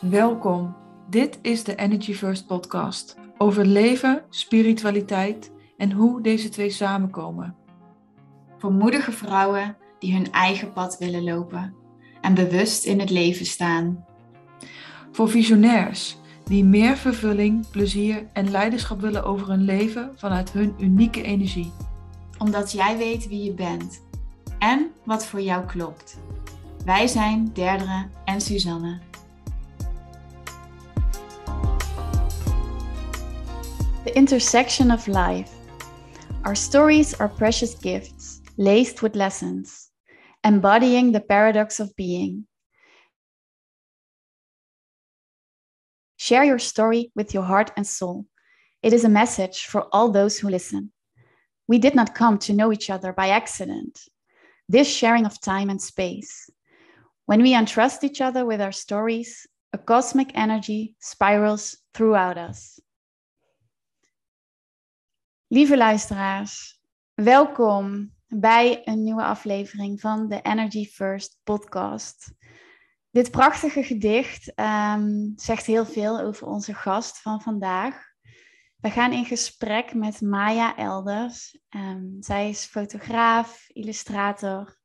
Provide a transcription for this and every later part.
Welkom. Dit is de Energy First podcast over leven, spiritualiteit en hoe deze twee samenkomen. Voor moedige vrouwen die hun eigen pad willen lopen en bewust in het leven staan. Voor visionairs die meer vervulling, plezier en leiderschap willen over hun leven vanuit hun unieke energie. Omdat jij weet wie je bent en wat voor jou klopt. Wij zijn Derdere en Suzanne. The intersection of life. Our stories are precious gifts, laced with lessons, embodying the paradox of being. Share your story with your heart and soul. It is a message for all those who listen. We did not come to know each other by accident. This sharing of time and space. When we entrust each other with our stories, a cosmic energy spirals throughout us. Lieve luisteraars, welkom bij een nieuwe aflevering van de Energy First podcast. Dit prachtige gedicht um, zegt heel veel over onze gast van vandaag. We gaan in gesprek met Maya Elders. Um, zij is fotograaf, illustrator,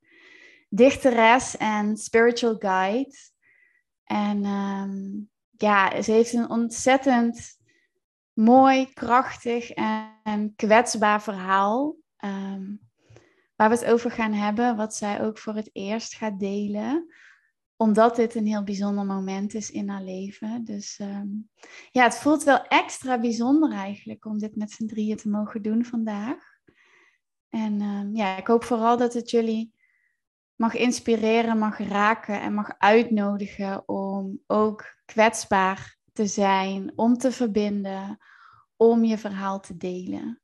dichteres en spiritual guide. En um, ja, ze heeft een ontzettend mooi, krachtig en kwetsbaar verhaal. Um, waar we het over gaan hebben, wat zij ook voor het eerst gaat delen omdat dit een heel bijzonder moment is in haar leven. Dus um, ja, het voelt wel extra bijzonder eigenlijk om dit met z'n drieën te mogen doen vandaag. En um, ja, ik hoop vooral dat het jullie mag inspireren, mag raken en mag uitnodigen om ook kwetsbaar te zijn, om te verbinden, om je verhaal te delen.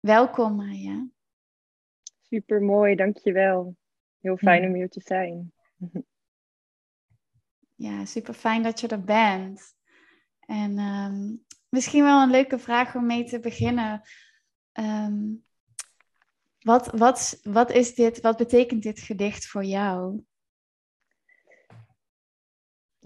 Welkom Maya. Super mooi, dankjewel. Heel fijn om hier te zijn. Ja, super fijn dat je er bent. En um, misschien wel een leuke vraag om mee te beginnen. Um, wat, wat, wat is dit, wat betekent dit gedicht voor jou?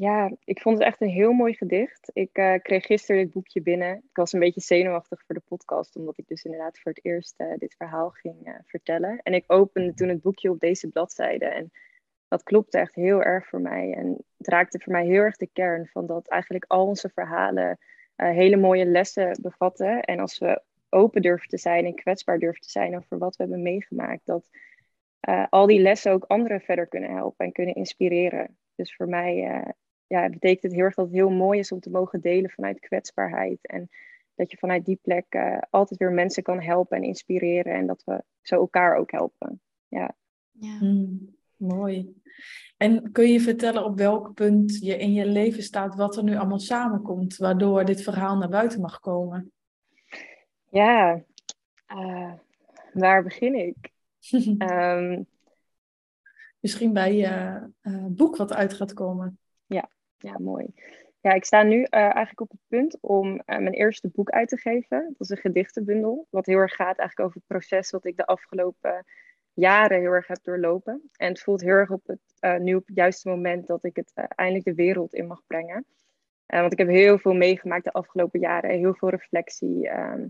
Ja, ik vond het echt een heel mooi gedicht. Ik uh, kreeg gisteren dit boekje binnen. Ik was een beetje zenuwachtig voor de podcast, omdat ik dus inderdaad voor het eerst uh, dit verhaal ging uh, vertellen. En ik opende toen het boekje op deze bladzijde. En dat klopte echt heel erg voor mij. En het raakte voor mij heel erg de kern van dat eigenlijk al onze verhalen hele mooie lessen bevatten. En als we open durven te zijn en kwetsbaar durven te zijn over wat we hebben meegemaakt, dat al die lessen ook anderen verder kunnen helpen en kunnen inspireren. Dus voor mij ja, betekent het heel erg dat het heel mooi is om te mogen delen vanuit kwetsbaarheid. En dat je vanuit die plek uh, altijd weer mensen kan helpen en inspireren. En dat we zo elkaar ook helpen. Ja. ja. Mm, mooi. En kun je vertellen op welk punt je in je leven staat, wat er nu allemaal samenkomt, waardoor dit verhaal naar buiten mag komen? Ja, uh, waar begin ik? um, Misschien bij je uh, boek wat uit gaat komen. Ja, ja, mooi. Ja, ik sta nu uh, eigenlijk op het punt om uh, mijn eerste boek uit te geven. Dat is een gedichtenbundel, wat heel erg gaat eigenlijk over het proces wat ik de afgelopen jaren heel erg heb doorlopen. En het voelt heel erg op het, uh, nu op het juiste moment dat ik het eindelijk de wereld in mag brengen. want ik heb heel veel meegemaakt de afgelopen jaren, heel veel reflectie. Ehm,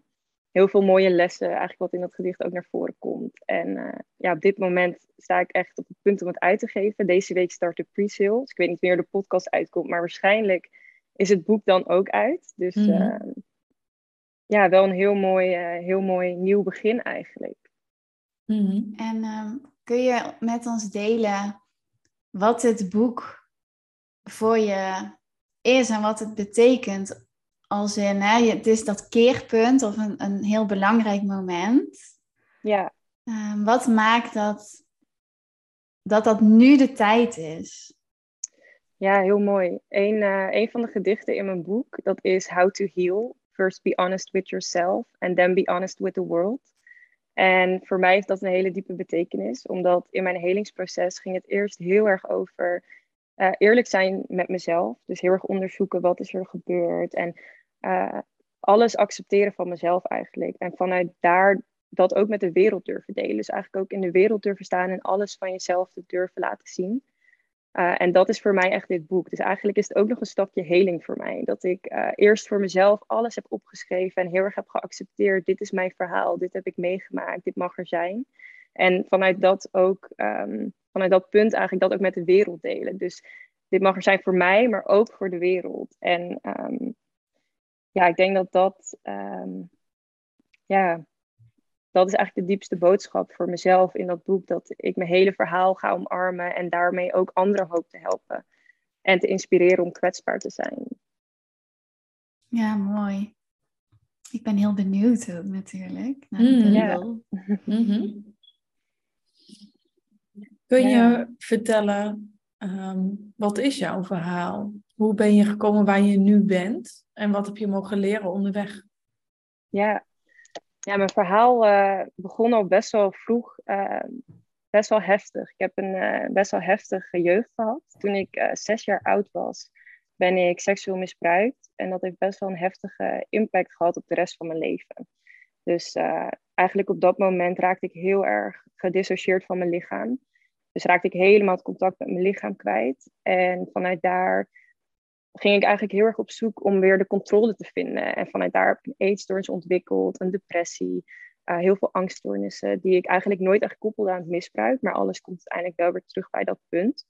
heel veel mooie lessen, eigenlijk wat in dat gedicht ook naar voren komt. En uh, ja, op dit moment sta ik echt op het punt om het uit te geven. Deze week start de pre-sale. Dus ik weet niet wanneer de podcast uitkomt, maar waarschijnlijk is het boek dan ook uit. Dus mm -hmm. uh, ja, wel een heel mooi, uh, heel mooi nieuw begin eigenlijk. Mm -hmm. En um, kun je met ons delen wat het boek voor je is en wat het betekent als in, hè, het is dat keerpunt of een, een heel belangrijk moment. Ja. Uh, wat maakt dat, dat dat nu de tijd is? Ja, heel mooi. Een, uh, een van de gedichten in mijn boek, dat is How to Heal. First be honest with yourself and then be honest with the world. En voor mij heeft dat een hele diepe betekenis, omdat in mijn helingsproces ging het eerst heel erg over uh, eerlijk zijn met mezelf. Dus heel erg onderzoeken wat is er gebeurd en uh, alles accepteren van mezelf eigenlijk. En vanuit daar dat ook met de wereld durven delen. Dus eigenlijk ook in de wereld durven staan en alles van jezelf te durven laten zien. Uh, en dat is voor mij echt dit boek. Dus eigenlijk is het ook nog een stapje heling voor mij. Dat ik uh, eerst voor mezelf alles heb opgeschreven en heel erg heb geaccepteerd. Dit is mijn verhaal, dit heb ik meegemaakt, dit mag er zijn. En vanuit dat ook, um, vanuit dat punt eigenlijk dat ook met de wereld delen. Dus dit mag er zijn voor mij, maar ook voor de wereld. En um, ja, ik denk dat dat, um, ja, dat is eigenlijk de diepste boodschap voor mezelf in dat boek. Dat ik mijn hele verhaal ga omarmen en daarmee ook anderen hoop te helpen. En te inspireren om kwetsbaar te zijn. Ja, mooi. Ik ben heel benieuwd ook natuurlijk. Naar mm, ja. mm Kun je vertellen, um, wat is jouw verhaal? Hoe ben je gekomen waar je nu bent? En wat heb je mogen leren onderweg? Ja, ja mijn verhaal uh, begon al best wel vroeg, uh, best wel heftig. Ik heb een uh, best wel heftige jeugd gehad. Toen ik zes jaar oud was, ben ik seksueel misbruikt. En dat heeft best wel een heftige impact gehad op de rest van mijn leven. Dus eigenlijk op dat moment raakte ik heel erg gedissocieerd van mijn lichaam. Dus raakte ik helemaal het contact met mijn lichaam kwijt. En vanuit daar ging ik eigenlijk heel erg op zoek om weer de controle te vinden. En vanuit daar heb ik een eetstoornis ontwikkeld, een depressie, uh, heel veel angststoornissen, die ik eigenlijk nooit echt koppelde aan het misbruik. Maar alles komt uiteindelijk wel weer terug bij dat punt.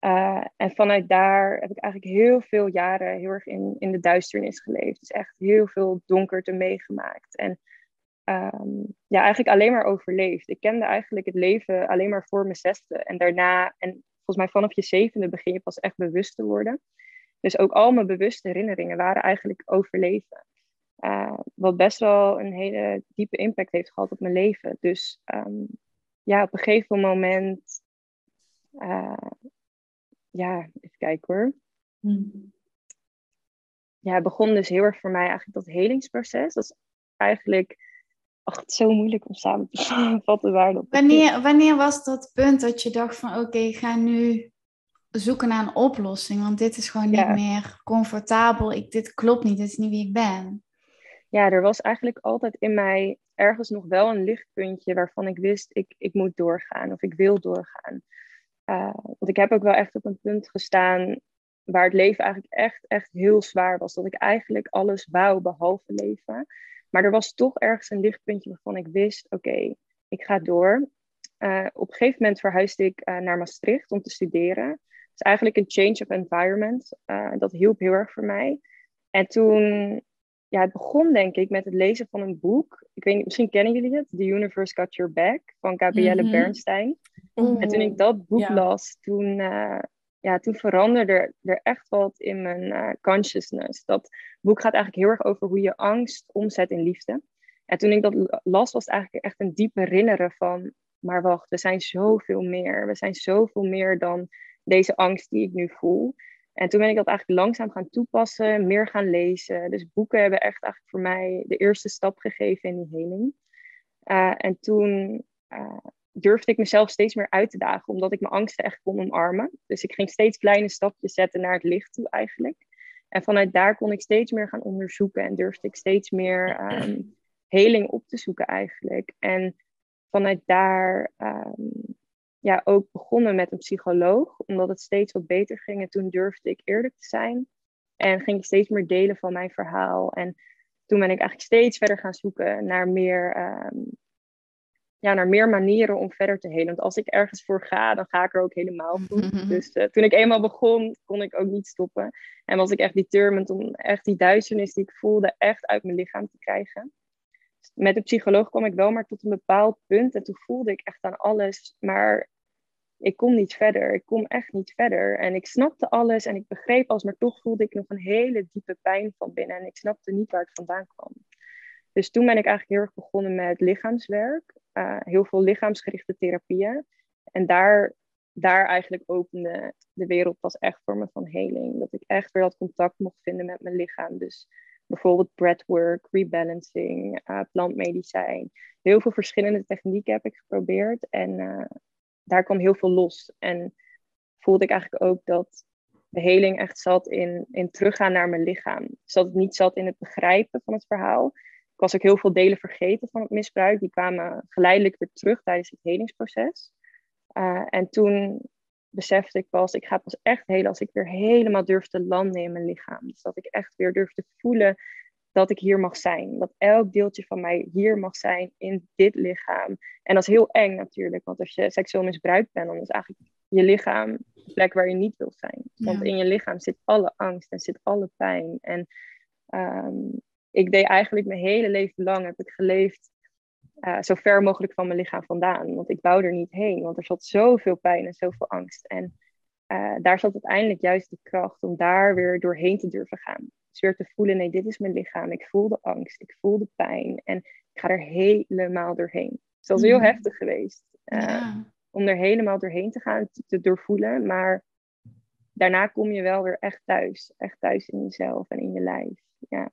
Uh, en vanuit daar heb ik eigenlijk heel veel jaren heel erg in, in de duisternis geleefd. Dus echt heel veel donkerte meegemaakt. En um, ja, eigenlijk alleen maar overleefd. Ik kende eigenlijk het leven alleen maar voor mijn zesde. En daarna, en volgens mij vanaf je zevende begin je pas echt bewust te worden. Dus ook al mijn bewuste herinneringen waren eigenlijk overleven. Uh, wat best wel een hele diepe impact heeft gehad op mijn leven. Dus um, ja, op een gegeven moment. Uh, ja, even kijken hoor. Hmm. Ja, het begon dus heel erg voor mij eigenlijk dat helingsproces. Dat is eigenlijk Ach, het is zo moeilijk om samen te vatten waar dat wanneer, wanneer was dat punt dat je dacht van oké, ik ga nu zoeken naar een oplossing, want dit is gewoon niet meer comfortabel. Ik, dit klopt niet, dit is niet wie ik ben. Ja, er was eigenlijk altijd in mij ergens nog wel een lichtpuntje waarvan ik wist, ik, ik moet doorgaan of ik wil doorgaan. Uh, want ik heb ook wel echt op een punt gestaan waar het leven eigenlijk echt, echt heel zwaar was. Dat ik eigenlijk alles wou behalve leven. Maar er was toch ergens een lichtpuntje waarvan ik wist, oké, ik ga door. Uh, op een gegeven moment verhuisde ik uh, naar Maastricht om te studeren. Het is eigenlijk een change of environment. Uh, dat hielp heel erg voor mij. En toen, ja, het begon denk ik met het lezen van een boek. Ik weet niet, misschien kennen jullie het, The Universe Got Your Back van Gabrielle mm -hmm. Bernstein. En toen ik dat boek ja. las, toen ja, toen veranderde er echt wat in mijn uh, consciousness. Dat boek gaat eigenlijk heel erg over hoe je angst omzet in liefde. En toen ik dat las, was het eigenlijk echt een diep herinneren van... maar wacht, we zijn zoveel meer. We zijn zoveel meer dan deze angst die ik nu voel. En toen ben ik dat eigenlijk langzaam gaan toepassen, meer gaan lezen. Dus boeken hebben echt eigenlijk voor mij de eerste stap gegeven in die heling. Uh, en toen uh, durfde ik mezelf steeds meer uit te dagen, omdat ik mijn angsten echt kon omarmen. Dus ik ging steeds kleine stapjes zetten naar het licht toe eigenlijk. En vanuit daar kon ik steeds meer gaan onderzoeken en durfde ik steeds meer um, heling op te zoeken eigenlijk. En vanuit daar um, ja, ook begonnen met een psycholoog, omdat het steeds wat beter ging. En toen durfde ik eerlijk te zijn en ging ik steeds meer delen van mijn verhaal. En toen ben ik eigenlijk steeds verder gaan zoeken naar meer um, ja, naar meer manieren om verder te helen. Want als ik ergens voor ga, dan ga ik er ook helemaal voor. Mhm. Dus uh, toen ik eenmaal begon, kon ik ook niet stoppen. En was ik echt determined om echt die duisternis die ik voelde, echt uit mijn lichaam te krijgen. Met de psycholoog kwam ik wel maar tot een bepaald punt. En toen voelde ik echt aan alles. Maar ik kon niet verder. Ik kon echt niet verder. En ik snapte alles en ik begreep alles. Maar toch voelde ik nog een hele diepe pijn van binnen. En ik snapte niet waar het vandaan kwam. Dus toen ben ik eigenlijk heel erg begonnen met lichaamswerk. Uh, heel veel lichaamsgerichte therapieën. En daar, daar eigenlijk opende de wereld pas echt voor me van heling. Dat ik echt weer dat contact mocht vinden met mijn lichaam. Dus bijvoorbeeld breathwork, rebalancing, uh, plantmedicijn. Heel veel verschillende technieken heb ik geprobeerd. En uh, daar kwam heel veel los. En voelde ik eigenlijk ook dat de heling echt zat in, in teruggaan naar mijn lichaam. Dus dat het niet zat in het begrijpen van het verhaal, ik was ook heel veel delen vergeten van het misbruik. Die kwamen geleidelijk weer terug tijdens het helingsproces. Uh, en toen besefte ik pas, ik ga pas echt heel als ik weer helemaal durf te landen in mijn lichaam. Dus dat ik echt weer durf te voelen dat ik hier mag zijn. Dat elk deeltje van mij hier mag zijn in dit lichaam. En dat is heel eng natuurlijk, want als je seksueel misbruikt bent, dan is eigenlijk je lichaam de plek waar je niet wilt zijn. Want in je lichaam zit alle angst en zit alle pijn. En ehm, ik deed eigenlijk mijn hele leven lang, heb ik geleefd uh, zo ver mogelijk van mijn lichaam vandaan. Want ik wou er niet heen, want er zat zoveel pijn en zoveel angst. En uh, daar zat uiteindelijk juist de kracht om daar weer doorheen te durven gaan. Dus weer te voelen, nee, dit is mijn lichaam. Ik voel de angst, ik voel de pijn en ik ga er helemaal doorheen. Dus dat is heel mhm. heftig geweest. Uh, Om er helemaal doorheen te gaan, te, te doorvoelen. Maar daarna kom je wel weer echt thuis. Echt thuis in jezelf en in je lijf. Ja.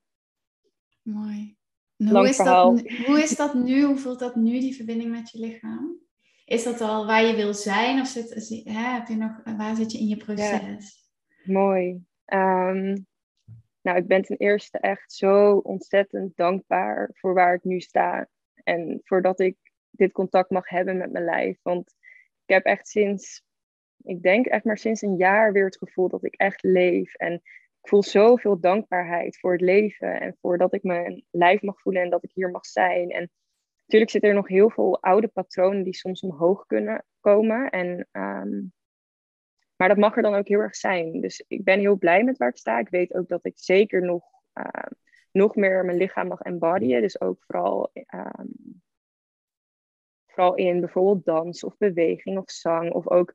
Mooi. Hoe is, dat, hoe is dat nu? Hoe voelt dat nu, die verbinding met je lichaam? Is dat al waar je wil zijn? Of zit, hè, heb je nog, waar zit je in je proces? mooi. Ehm, nou, ik ben ten eerste echt zo ontzettend dankbaar voor waar ik nu sta. En voordat ik dit contact mag hebben met mijn lijf. Want ik heb echt sinds, ik denk echt maar sinds een jaar weer het gevoel dat ik echt leef. En ik voel zoveel dankbaarheid voor het leven en voor dat ik mijn lijf mag voelen en dat ik hier mag zijn. En natuurlijk zitten er nog heel veel oude patronen die soms omhoog kunnen komen. En, ehm, maar dat mag er dan ook heel erg zijn. Dus ik ben heel blij met waar ik sta. Ik weet ook dat ik zeker nog, uh, nog meer mijn lichaam mag embodyen. Dus ook vooral, ehm, vooral in bijvoorbeeld dans of beweging of zang. Of ook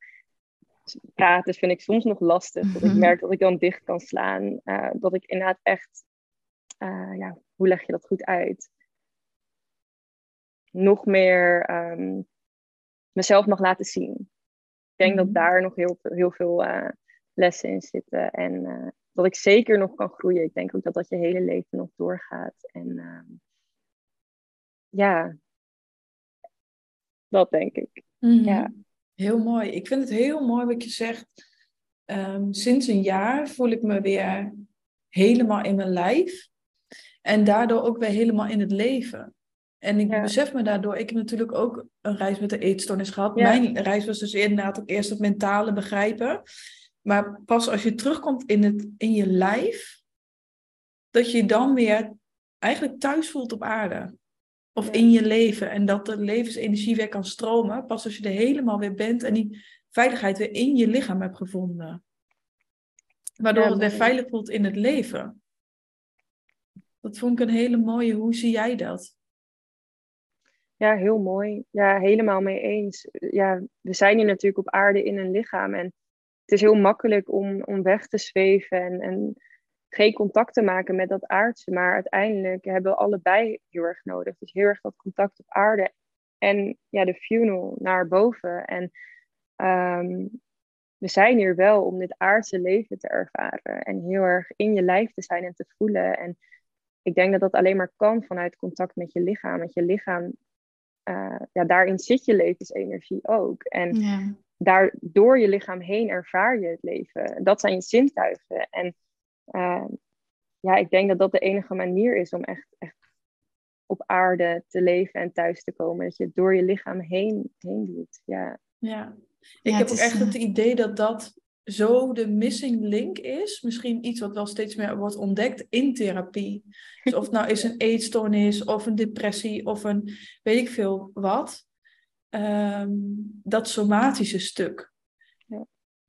praten vind ik soms nog lastig. Dat ik mhm. merk dat ik dan dicht kan slaan. Uh, dat ik inderdaad echt, uh, ja, hoe leg je dat goed uit? Nog meer um, mezelf mag laten zien. Ik denk dat mhm. daar nog heel, heel veel uh, lessen in zitten. En dat ik zeker nog kan groeien. Ik denk ook dat dat je hele leven nog doorgaat. En ehm, ja, dat denk ik. Mm Ja. Heel mooi. Ik vind het heel mooi wat je zegt. Um, sinds een jaar voel ik me weer helemaal in mijn lijf. En daardoor ook weer helemaal in het leven. En ik besef me daardoor, ik heb natuurlijk ook een reis met de eetstoornis gehad. Mijn reis was dus inderdaad ook eerst het mentale begrijpen. Maar pas als je terugkomt in, het, in je lijf, dat je dan weer eigenlijk thuis voelt op aarde. Of in je leven. En dat de levensenergie weer kan stromen. Pas als je er helemaal weer bent en die veiligheid weer in je lichaam hebt gevonden. Waardoor het weer veilig voelt in het leven. Dat vond ik een hele mooie. Hoe zie jij dat? Ja, heel mooi. Ja, helemaal mee eens. Ja, we zijn hier natuurlijk op aarde in een lichaam. En het is heel makkelijk om, om weg te zweven en, en geen contact te maken met dat aardse. Maar uiteindelijk hebben we allebei heel erg nodig. Dus heel erg dat contact op aarde en ja, de funnel naar boven. En ehm, we zijn hier wel om dit aardse leven te ervaren. En heel erg in je lijf te zijn en te voelen. En ik denk dat dat alleen maar kan vanuit contact met je lichaam. Met je lichaam, uh, ja, daarin zit je levensenergie ook. En ja. daar, door je lichaam heen ervaar je het leven. Dat zijn je zintuigen. En uh, ja, ik denk dat dat de enige manier is om echt, echt op aarde te leven en thuis te komen. Dat je het door je lichaam heen, heen doet. Ja. ja. Ik heb ook echt het idee dat dat zo de missing link is. Misschien iets wat wel steeds meer wordt ontdekt in therapie. Dus of het nou is een eetstoornis of een depressie of een weet ik veel wat. Um, dat somatische stuk.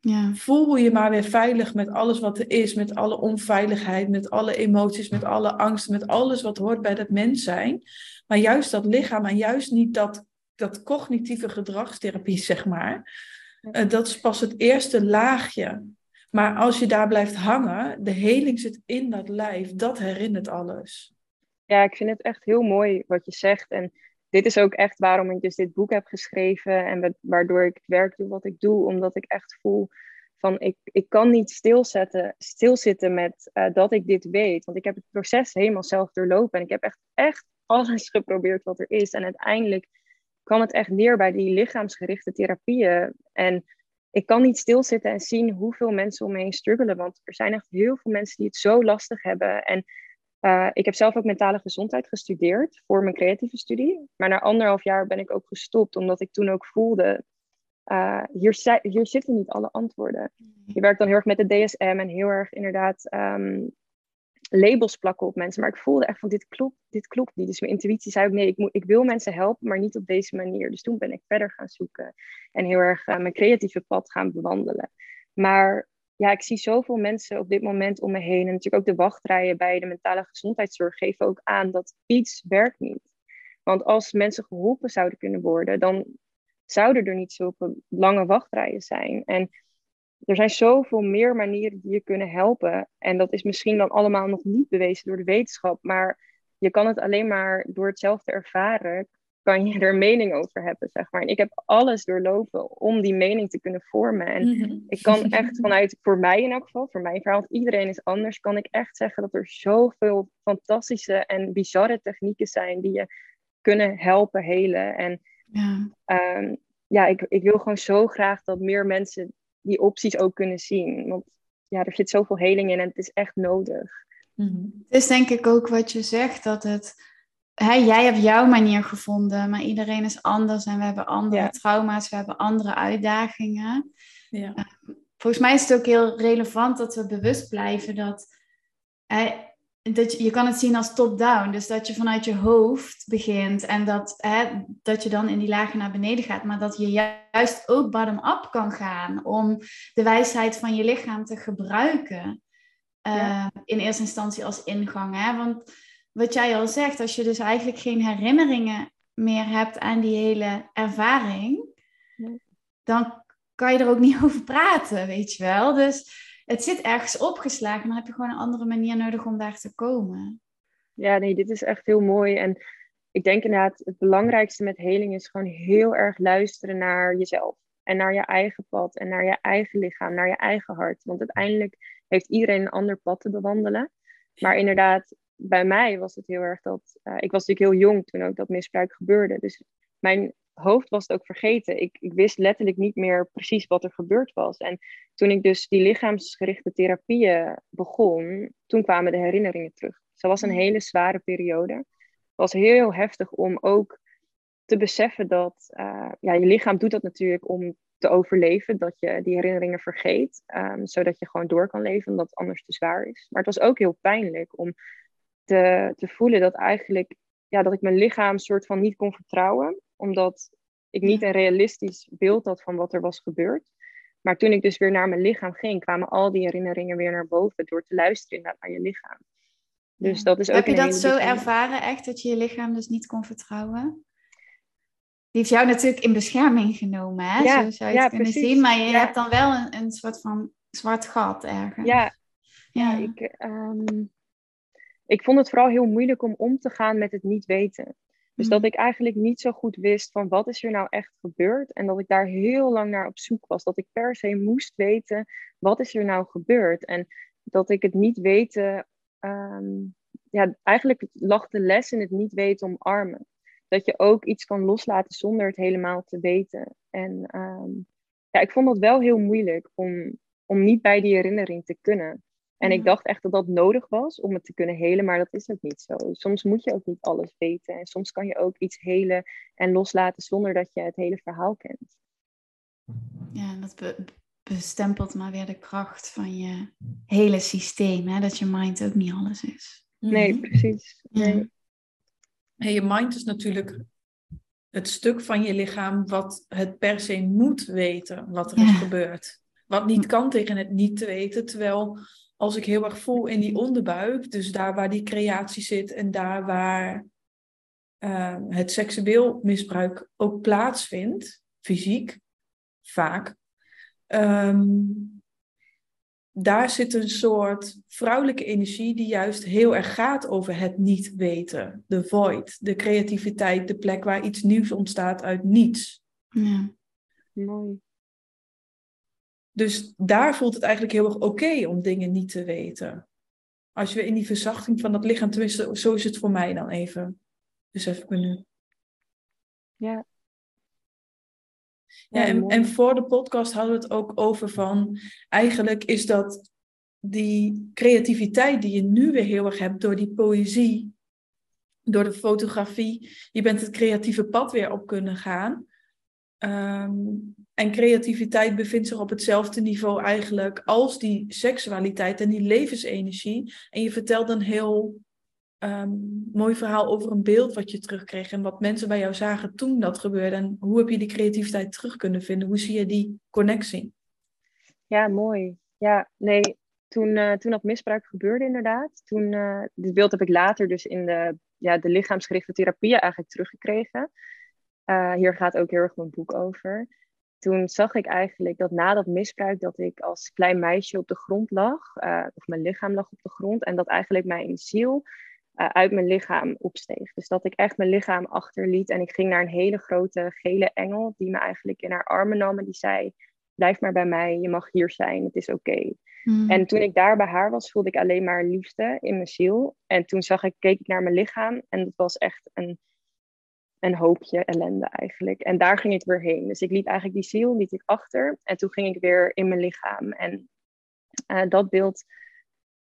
Ja. Voel je maar weer veilig met alles wat er is, met alle onveiligheid, met alle emoties, met alle angsten, met alles wat hoort bij dat mens zijn. Maar juist dat lichaam en juist niet dat, dat cognitieve gedragstherapie, zeg maar. Uh, dat is pas het eerste laagje. Maar als je daar blijft hangen, de heling zit in dat lijf, dat herinnert alles. Ja, ik vind het echt heel mooi wat je zegt. En dit is ook echt waarom ik dus dit boek heb geschreven en waardoor ik het werk doe wat ik doe, omdat ik echt voel van ik, ik kan niet stilzetten, stilzitten met uh, dat ik dit weet, want ik heb het proces helemaal zelf doorlopen en ik heb echt, echt alles geprobeerd wat er is en uiteindelijk kwam het echt neer bij die lichaamsgerichte therapieën en ik kan niet stilzitten en zien hoeveel mensen om me heen struggelen, want er zijn echt heel veel mensen die het zo lastig hebben en uh, ik heb zelf ook mentale gezondheid gestudeerd voor mijn creatieve studie. Maar na anderhalf jaar ben ik ook gestopt, omdat ik toen ook voelde uh, hier, hier zitten niet alle antwoorden. Je werkt dan heel erg met de DSM en heel erg inderdaad ehm, labels plakken op mensen. Maar ik voelde echt van dit klopt, dit klopt niet. Dus mijn intuïtie zei ook nee, ik, moet, ik wil mensen helpen, maar niet op deze manier. Dus toen ben ik verder gaan zoeken en heel erg uh, mijn creatieve pad gaan bewandelen. Maar ja, ik zie zoveel mensen op dit moment om me heen. En natuurlijk ook de wachtrijen bij de mentale gezondheidszorg geven ook aan dat iets werkt niet. Want als mensen geholpen zouden kunnen worden, dan zouden er niet zulke lange wachtrijen zijn. En er zijn zoveel meer manieren die je kunnen helpen. En dat is misschien dan allemaal nog niet bewezen door de wetenschap. Maar je kan het alleen maar door het zelf te ervaren, kan je er mening over hebben, zeg maar. En ik heb alles doorlopen om die mening te kunnen vormen. En mhm. ik kan echt vanuit, voor mij in elk geval, voor mijn verhaal, want iedereen is anders, kan ik echt zeggen dat er zoveel fantastische en bizarre technieken zijn die je kunnen helpen, helen. En ja, ehm, ja ik, ik wil gewoon zo graag dat meer mensen die opties ook kunnen zien. Want ja, er zit zoveel heling in en het is echt nodig. Mm Het is denk ik ook wat je zegt, dat het... Hè, jij hebt jouw manier gevonden, maar iedereen is anders en we hebben andere trauma's, we hebben andere uitdagingen. Ja. Ehm, volgens mij is het ook heel relevant dat we bewust blijven dat dat je, je kan het zien als top-down. Dus dat je vanuit je hoofd begint en dat, hè, dat je dan in die lagen naar beneden gaat. Maar dat je juist ook bottom-up kan gaan om de wijsheid van je lichaam te gebruiken. Uh, In eerste instantie als ingang. Hè? Want wat jij al zegt, als je dus eigenlijk geen herinneringen meer hebt aan die hele ervaring, dan kan je er ook niet over praten, weet je wel. Dus het zit ergens opgeslagen. Dan heb je gewoon een andere manier nodig om daar te komen. Ja, nee, dit is echt heel mooi. En ik denk inderdaad, het belangrijkste met heling is gewoon heel erg luisteren naar jezelf. En naar je eigen pad. En naar je eigen lichaam. Naar je eigen hart. Want uiteindelijk heeft iedereen een ander pad te bewandelen. Maar inderdaad, bij mij was het heel erg dat. Uh, ik was natuurlijk heel jong toen ook dat misbruik gebeurde. Dus mijn hoofd was het ook vergeten. Ik, ik wist letterlijk niet meer precies wat er gebeurd was. En toen ik dus die lichaamsgerichte therapieën begon, toen kwamen de herinneringen terug. Dus dat was een mm. hele zware periode. Het was heel heftig om ook te beseffen dat uh, ja, je lichaam doet dat natuurlijk om te overleven, dat je die herinneringen vergeet, um, zodat je gewoon door kan leven, omdat het anders te zwaar is. Maar het was ook heel pijnlijk om te, te voelen dat eigenlijk ja, dat ik mijn lichaam soort van niet kon vertrouwen omdat ik niet een realistisch beeld had van wat er was gebeurd. Maar toen ik dus weer naar mijn lichaam ging, kwamen al die herinneringen weer naar boven door te luisteren naar je lichaam. Dus dat is ook Heb je dat zo ervaren, echt, dat je je lichaam dus niet kon vertrouwen? Die heeft jou natuurlijk in bescherming genomen, hè? Ja, zo zou je het kunnen zien. Maar je hebt dan wel een, een soort van zwart gat ergens. Ja, ja. ik, um, ik vond het vooral heel moeilijk om om te gaan met het niet weten. Dus dat mhm. ik eigenlijk niet zo goed wist van wat is er nou echt gebeurd. En dat ik daar heel lang naar op zoek was. Dat ik per se moest weten wat is er nou gebeurd. En dat ik het niet weten. Ehm, ja, eigenlijk lag de les in het niet weten omarmen. Dat je ook iets kan loslaten zonder het helemaal te weten. En ehm, ja, ik vond dat wel heel moeilijk om, om niet bij die herinnering te kunnen. En ik dacht echt dat dat nodig was om het te kunnen helen, maar dat is ook niet zo. Soms moet je ook niet alles weten. En soms kan je ook iets helen en loslaten zonder dat je het hele verhaal kent. Ja, dat bestempelt maar weer de kracht van je hele systeem. Hè? Dat je mind ook niet alles is. Nee, mhm. precies. Nee. En je mind is natuurlijk het stuk van je lichaam wat het per se moet weten wat er is gebeurd. Wat niet kan tegen het niet te weten, terwijl als ik heel erg voel in die onderbuik, dus daar waar die creatie zit en daar waar uh, het seksueel misbruik ook plaatsvindt, fysiek, vaak, um, daar zit een soort vrouwelijke energie die juist heel erg gaat over het niet weten, de void, de creativiteit, de plek waar iets nieuws ontstaat uit niets. Ja. Mooi. Dus daar voelt het eigenlijk heel erg oké om dingen niet te weten. Als we in die verzachting van dat lichaam, tenminste, zo is het voor mij dan even. Dus even nu. Ja. Ja, en, en voor de podcast hadden we het ook over van, eigenlijk is dat die creativiteit die je nu weer heel erg hebt door die poëzie, door de fotografie, je bent het creatieve pad weer op kunnen gaan. Ehm, en creativiteit bevindt zich op hetzelfde niveau eigenlijk als die seksualiteit en die levensenergie. En je vertelt een heel um, mooi verhaal over een beeld wat je terugkreeg en wat mensen bij jou zagen toen dat gebeurde. En hoe heb je die creativiteit terug kunnen vinden? Hoe zie je die connectie? Ja, mooi. Ja, nee, toen, uh, toen dat misbruik gebeurde inderdaad, toen, uh, dit beeld heb ik later dus in de, ja, de lichaamsgerichte therapie eigenlijk teruggekregen. Uh, hier gaat ook heel erg mijn boek over. Toen zag ik eigenlijk dat na dat misbruik dat ik als klein meisje op de grond lag, of mijn lichaam lag op de grond, en dat eigenlijk mijn ziel uit mijn lichaam opsteeg. Dus dat ik echt mijn lichaam achterliet en ik ging naar een hele grote gele engel die me eigenlijk in haar armen nam en die zei, blijf maar bij mij, je mag hier zijn, het is oké. Hmm. En toen ik daar bij haar was, voelde ik alleen maar liefde in mijn ziel. En toen zag ik, keek ik naar mijn lichaam en het was echt een, een hoopje ellende eigenlijk. En daar ging ik weer heen. Dus ik liet eigenlijk die ziel liet ik achter en toen ging ik weer in mijn lichaam. En uh, dat beeld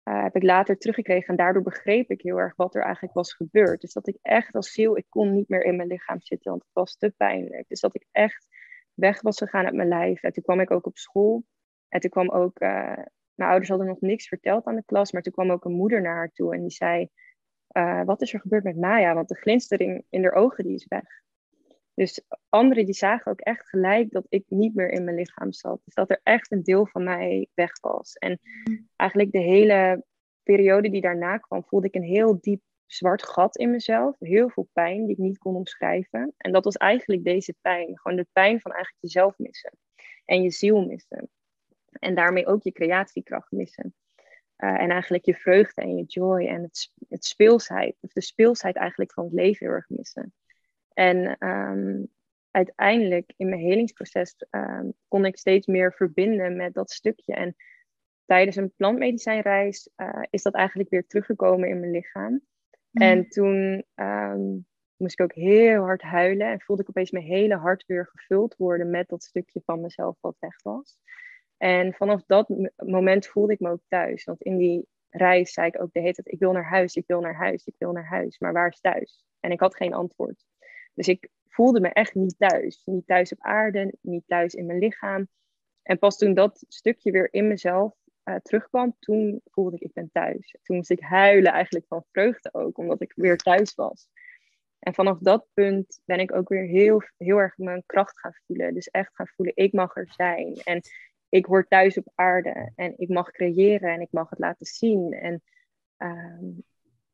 uh, heb ik later teruggekregen en daardoor begreep ik heel erg wat er eigenlijk was gebeurd. Dus dat ik echt als ziel, ik kon niet meer in mijn lichaam zitten, want het was te pijnlijk. Dus dat ik echt weg was gegaan uit mijn lijf. En toen kwam ik ook op school. En toen kwam ook, uh, mijn ouders hadden nog niks verteld aan de klas, maar toen kwam ook een moeder naar haar toe en die zei, uh, wat is er gebeurd met Maya? Want de glinstering in haar ogen, die is weg. Dus anderen die zagen ook echt gelijk dat ik niet meer in mijn lichaam zat. Dus dat er echt een deel van mij weg was. En eigenlijk de hele periode die daarna kwam, voelde ik een heel diep zwart gat in mezelf. Heel veel pijn die ik niet kon omschrijven. En dat was eigenlijk deze pijn. Gewoon de pijn van eigenlijk jezelf missen. En je ziel missen. En daarmee ook je creatiekracht missen. Uh, en eigenlijk je vreugde en je joy en het, het speelsheid. Of de speelsheid eigenlijk van het leven heel erg missen. En um, uiteindelijk in mijn helingsproces um, kon ik steeds meer verbinden met dat stukje. En tijdens een plantmedicijnreis uh, is dat eigenlijk weer teruggekomen in mijn lichaam. Mm. En toen um, moest ik ook heel hard huilen en voelde ik opeens mijn hele hart weer gevuld worden met dat stukje van mezelf wat weg was. En vanaf dat moment voelde ik me ook thuis. Want in die reis zei ik ook de hele tijd, ik wil naar huis, ik wil naar huis, ik wil naar huis. Maar waar is thuis? En ik had geen antwoord. Dus ik voelde me echt niet thuis. Niet thuis op aarde, niet thuis in mijn lichaam. En pas toen dat stukje weer in mezelf uh, terugkwam, toen voelde ik, ik ben thuis. Toen moest ik huilen eigenlijk van vreugde ook, omdat ik weer thuis was. En vanaf dat punt ben ik ook weer heel, heel erg mijn kracht gaan voelen. Dus echt gaan voelen, ik mag er zijn. En ik hoor thuis op aarde. En ik mag creëren en ik mag het laten zien. En uh,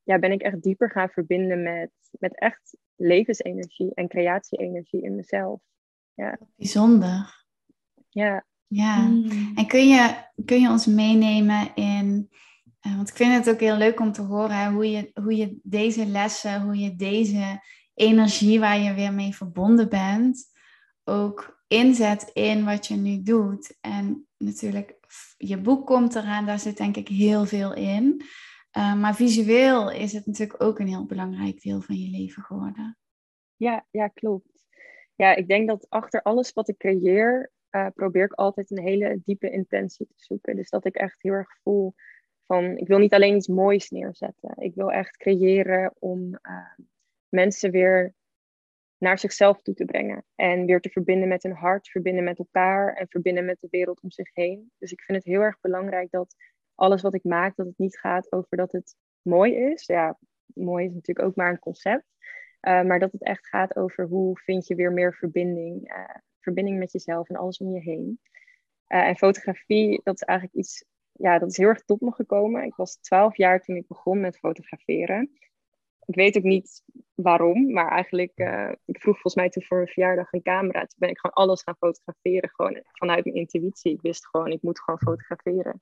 ja, ben ik echt dieper gaan verbinden met, met echt levensenergie en creatieenergie in mezelf. Ja. Bijzonder. Ja. Ja, mm. en kun je, kun je ons meenemen in, uh, want ik vind het ook heel leuk om te horen hoe, je, hoe je deze lessen, hoe je deze energie waar je weer mee verbonden bent, ook inzet in wat je nu doet. En natuurlijk, je boek komt eraan, daar zit denk ik heel veel in. Uh, maar visueel is het natuurlijk ook een heel belangrijk deel van je leven geworden. Ja, ja, klopt. Ja, ik denk dat achter alles wat ik creëer, uh, probeer ik altijd een hele diepe intentie te zoeken. Dus dat ik echt heel erg voel van, ik wil niet alleen iets moois neerzetten. Ik wil echt creëren om uh, mensen weer naar zichzelf toe te brengen. En weer te verbinden met hun hart, verbinden met elkaar en verbinden met de wereld om zich heen. Dus ik vind het heel erg belangrijk dat alles wat ik maak, dat het niet gaat over dat het mooi is. Ja, mooi is natuurlijk ook maar een concept. Uh, maar dat het echt gaat over hoe vind je weer meer verbinding. Uh, verbinding met jezelf en alles om je heen. Uh, en fotografie, dat is eigenlijk iets, ja, dat is heel erg tot me gekomen. Ik was twaalf jaar toen ik begon met fotograferen. Ik weet ook niet waarom, maar eigenlijk, ik vroeg volgens mij toen voor een verjaardag een camera. Toen ben ik gewoon alles gaan fotograferen, gewoon vanuit mijn intuïtie. Ik wist gewoon, ik moet gewoon fotograferen.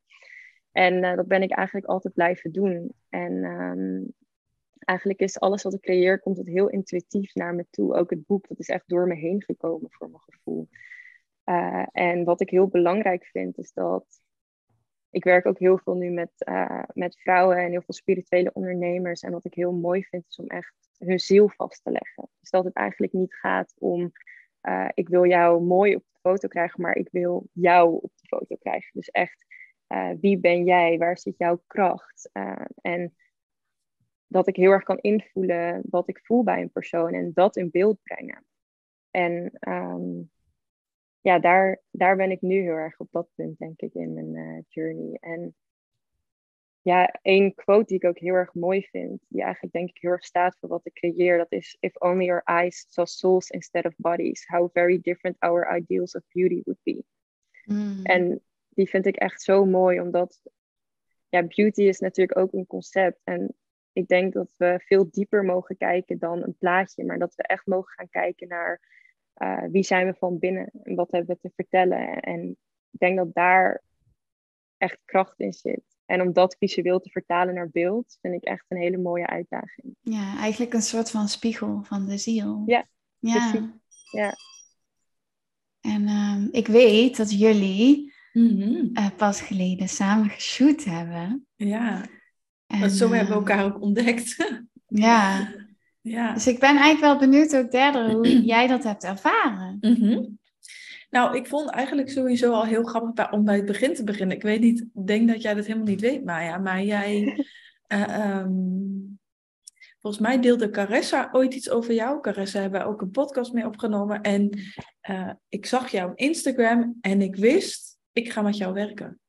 En uh, dat ben ik eigenlijk altijd blijven doen. En um, eigenlijk is alles wat ik creëer, komt het heel intuïtief naar me toe. Ook het boek, dat is echt door me heen gekomen voor mijn gevoel. Uh, en wat ik heel belangrijk vind, is dat ik werk ook heel veel nu met, uh, met vrouwen en heel veel spirituele ondernemers. En wat ik heel mooi vind, is om echt hun ziel vast te leggen. Dus dat het eigenlijk niet gaat om, uh, ik wil jou mooi op de foto krijgen, maar ik wil jou op de foto krijgen. Dus echt uh, wie ben jij? Waar zit jouw kracht? En dat ik heel erg kan invoelen wat ik voel bij een persoon en dat in beeld brengen. En um, ja, daar, daar ben ik nu heel erg op dat punt, denk ik, in mijn eh, journey. En ja, één quote die ik ook heel erg mooi vind, die eigenlijk denk ik heel erg staat voor wat ik creëer, dat is If only our eyes saw souls instead of bodies, how very different our ideals of beauty would be. Mm. En die vind ik echt zo mooi, omdat ja, beauty is natuurlijk ook een concept. En ik denk dat we veel dieper mogen kijken dan een plaatje, maar dat we echt mogen gaan kijken naar uh, wie zijn we van binnen en wat hebben we te vertellen. En ik denk dat daar echt kracht in zit. En om dat visueel te vertalen naar beeld, vind ik echt een hele mooie uitdaging. Ja, eigenlijk een soort van spiegel van de ziel. Ja, ja. precies. Ja. En um, ik weet dat jullie uh, pas geleden samen geshoot hebben. Ja, En, want zo uh, hebben we elkaar ook ontdekt. Ja, ja. dus ik ben eigenlijk wel benieuwd ook daardoor hoe jij dat hebt ervaren. Mhm. Nou, ik vond eigenlijk sowieso al heel grappig bij, om bij het begin te beginnen. Ik weet niet, ik denk dat jij dat helemaal niet weet, Maya. Maar jij, uh, um, volgens mij deelde Caressa ooit iets over jou. Caressa hebben we ook een podcast mee opgenomen. En uh, ik zag jou op Instagram en ik wist, ik ga met jou werken.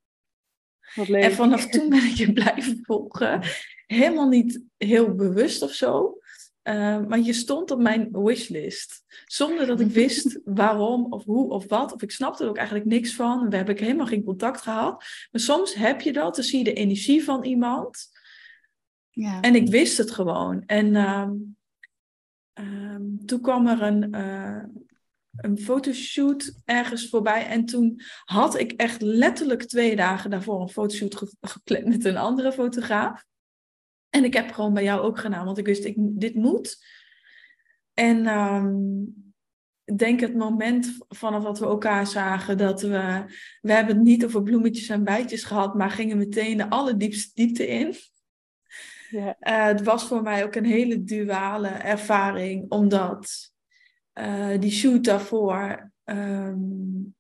Wat leuk. En vanaf toen ben ik je blijven volgen. Helemaal niet heel bewust of zo. Uh, maar je stond op mijn wishlist. Zonder dat ik wist waarom of hoe of wat. Of ik snapte er ook eigenlijk niks van. We hebben helemaal geen contact gehad. Maar soms heb je dat. Dan zie je de energie van iemand. Ja. En ik wist het gewoon. En uh, toen kwam er een, uh, een fotoshoot ergens voorbij. En toen had ik echt letterlijk twee dagen daarvoor een fotoshoot ge gepland met een andere fotograaf. En ik heb gewoon bij jou ook gedaan, want ik wist, ik, dit moet. En um, ik denk het moment vanaf dat we elkaar zagen, dat we, we hebben het niet over bloemetjes en bijtjes gehad, maar gingen meteen de allerdiepste diepte in. Ja. Uh, het was voor mij ook een hele duale ervaring, omdat uh, die shoot daarvoor um,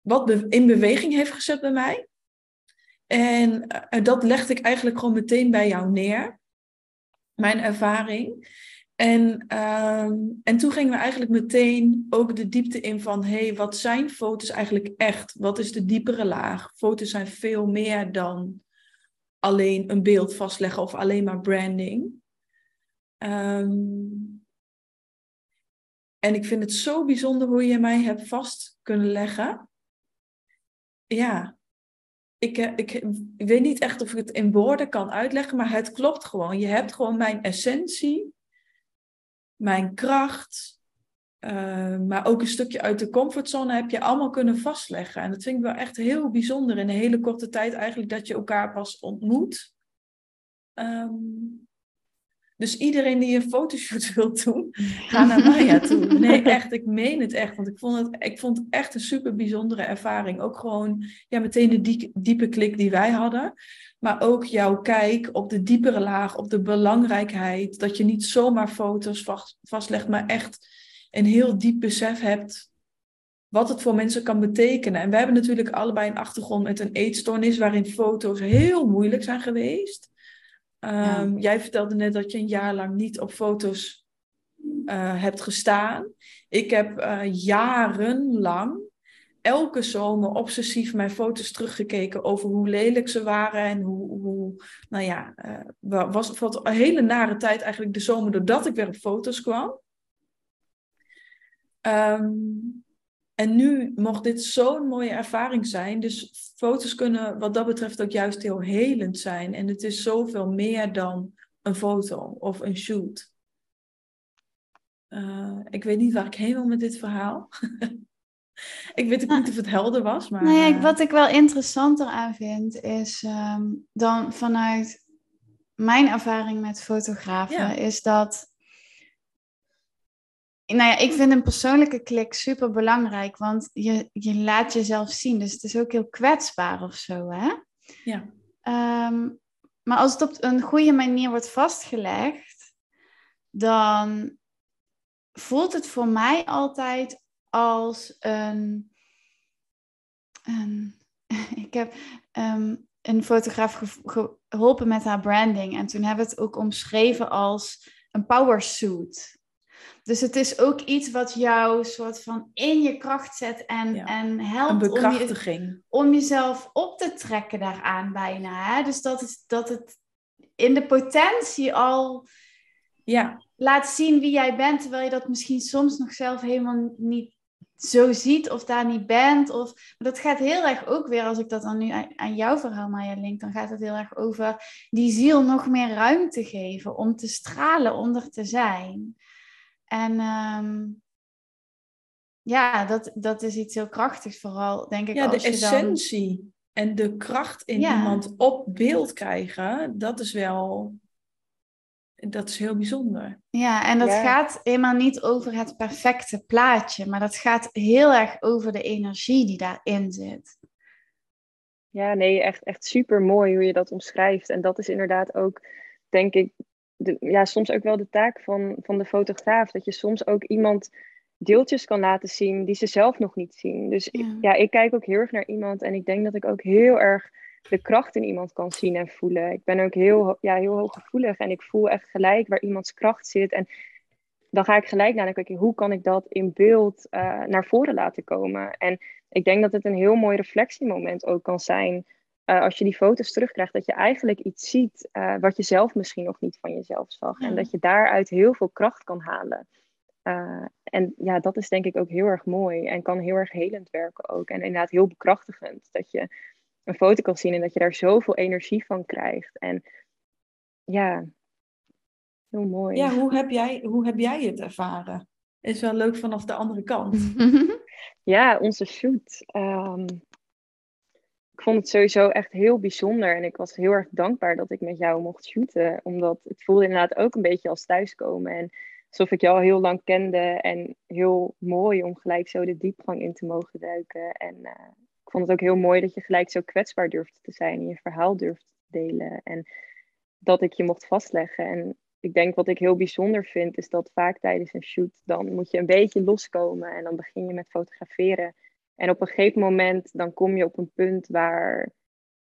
wat in beweging heeft gezet bij mij. En uh, dat legde ik eigenlijk gewoon meteen bij jou neer. Mijn ervaring. En, uh, en toen gingen we eigenlijk meteen ook de diepte in van... hé, hey, wat zijn foto's eigenlijk echt? Wat is de diepere laag? Foto's zijn veel meer dan alleen een beeld vastleggen of alleen maar branding. Um, en ik vind het zo bijzonder hoe je mij hebt vast kunnen leggen. Ja, ik, ik, ik, weet niet echt of ik het in woorden kan uitleggen, maar het klopt gewoon. Je hebt gewoon mijn essentie, mijn kracht, uh, maar ook een stukje uit de comfortzone heb je allemaal kunnen vastleggen. En dat vind ik wel echt heel bijzonder in een hele korte tijd eigenlijk dat je elkaar pas ontmoet. Um, dus iedereen die een fotoshoot wil doen, ga naar Maya toe. Nee, echt, ik meen het echt. Want ik vond het, ik vond het echt een super bijzondere ervaring. Ook gewoon ja, meteen de die, diepe klik die wij hadden. Maar ook jouw kijk op de diepere laag, op de belangrijkheid. Dat je niet zomaar foto's vast, vastlegt, maar echt een heel diep besef hebt wat het voor mensen kan betekenen. En we hebben natuurlijk allebei een achtergrond met een eetstoornis waarin foto's heel moeilijk zijn geweest. Ja. Jij vertelde net dat je een jaar lang niet op foto's uh, hebt gestaan. Ik heb uh, jarenlang elke zomer obsessief mijn foto's teruggekeken over hoe lelijk ze waren en hoe, hoe nou ja, uh, was het een hele nare tijd eigenlijk de zomer doordat ik weer op foto's kwam. Um, en nu mocht dit zo'n mooie ervaring zijn. Dus foto's kunnen wat dat betreft ook juist heel helend zijn. En het is zoveel meer dan een foto of een shoot. Uh, ik weet niet waar ik heen wil met dit verhaal. ik weet ook nou, niet of het helder was. Maar, nou ja, wat ik wel interessanter aan vind, is um, dan vanuit mijn ervaring met fotografen, ja. is dat nou ja, ik vind een persoonlijke klik super belangrijk, want je, je laat jezelf zien. Dus het is ook heel kwetsbaar of zo, hè? Ja. Um, maar als het op een goede manier wordt vastgelegd, dan voelt het voor mij altijd als een. een ik heb um, een fotograaf ge geholpen met haar branding en toen hebben we het ook omschreven als een power suit. Dus het is ook iets wat jou soort van in je kracht zet en, Ja. en helpt om, je, om jezelf op te trekken daaraan bijna. Hè? Dus dat het, dat het in de potentie al Ja, laat zien wie jij bent, terwijl je dat misschien soms nog zelf helemaal niet zo ziet of daar niet bent. Of, maar dat gaat heel erg ook weer, als ik dat dan nu aan, aan jouw verhaal, Maya, link, dan gaat het heel erg over die ziel nog meer ruimte geven om te stralen, om er te zijn. En ehm, ja, dat, dat is iets heel krachtigs, vooral denk ik ja de als je dan... essentie en de kracht in Ja. iemand op beeld krijgen, dat is wel, dat is heel bijzonder. Ja, en dat Ja. gaat helemaal niet over het perfecte plaatje, maar dat gaat heel erg over de energie die daarin zit. Ja, nee, echt, echt super mooi hoe je dat omschrijft. En dat is inderdaad ook, denk ik, de, ja, soms ook wel de taak van, van de fotograaf. Dat je soms ook iemand deeltjes kan laten zien die ze zelf nog niet zien. Dus Ja. ik kijk ook heel erg naar iemand en ik denk dat ik ook heel erg de kracht in iemand kan zien en voelen. Ik ben ook heel, ja, heel hooggevoelig en ik voel echt gelijk waar iemands kracht zit. En dan ga ik gelijk nadenken, oké, hoe kan ik dat in beeld eh, naar voren laten komen? En ik denk dat het een heel mooi reflectiemoment ook kan zijn. Eh, als je die foto's terugkrijgt, dat je eigenlijk iets ziet eh, wat je zelf misschien nog niet van jezelf zag. Ja. En dat je daaruit heel veel kracht kan halen. Eh, en ja, dat is denk ik ook heel erg mooi en kan heel erg helend werken ook. En inderdaad heel bekrachtigend. Dat je een foto kan zien en dat je daar zoveel energie van krijgt. En ja, heel mooi. Ja, hoe heb jij, hoe heb jij het ervaren? Is wel leuk vanaf de andere kant. Ja, onze shoot. Ehm, ik vond het sowieso echt heel bijzonder. En ik was heel erg dankbaar dat ik met jou mocht shooten. Omdat het voelde inderdaad ook een beetje als thuiskomen. En alsof ik jou al heel lang kende. En heel mooi om gelijk zo de diepgang in te mogen duiken. En eh, ik vond het ook heel mooi dat je gelijk zo kwetsbaar durfde te zijn. En je verhaal durfde te delen. En dat ik je mocht vastleggen. En ik denk wat ik heel bijzonder vind, is dat vaak tijdens een shoot, dan moet je een beetje loskomen en dan begin je met fotograferen. En op een gegeven moment, dan kom je op een punt waar,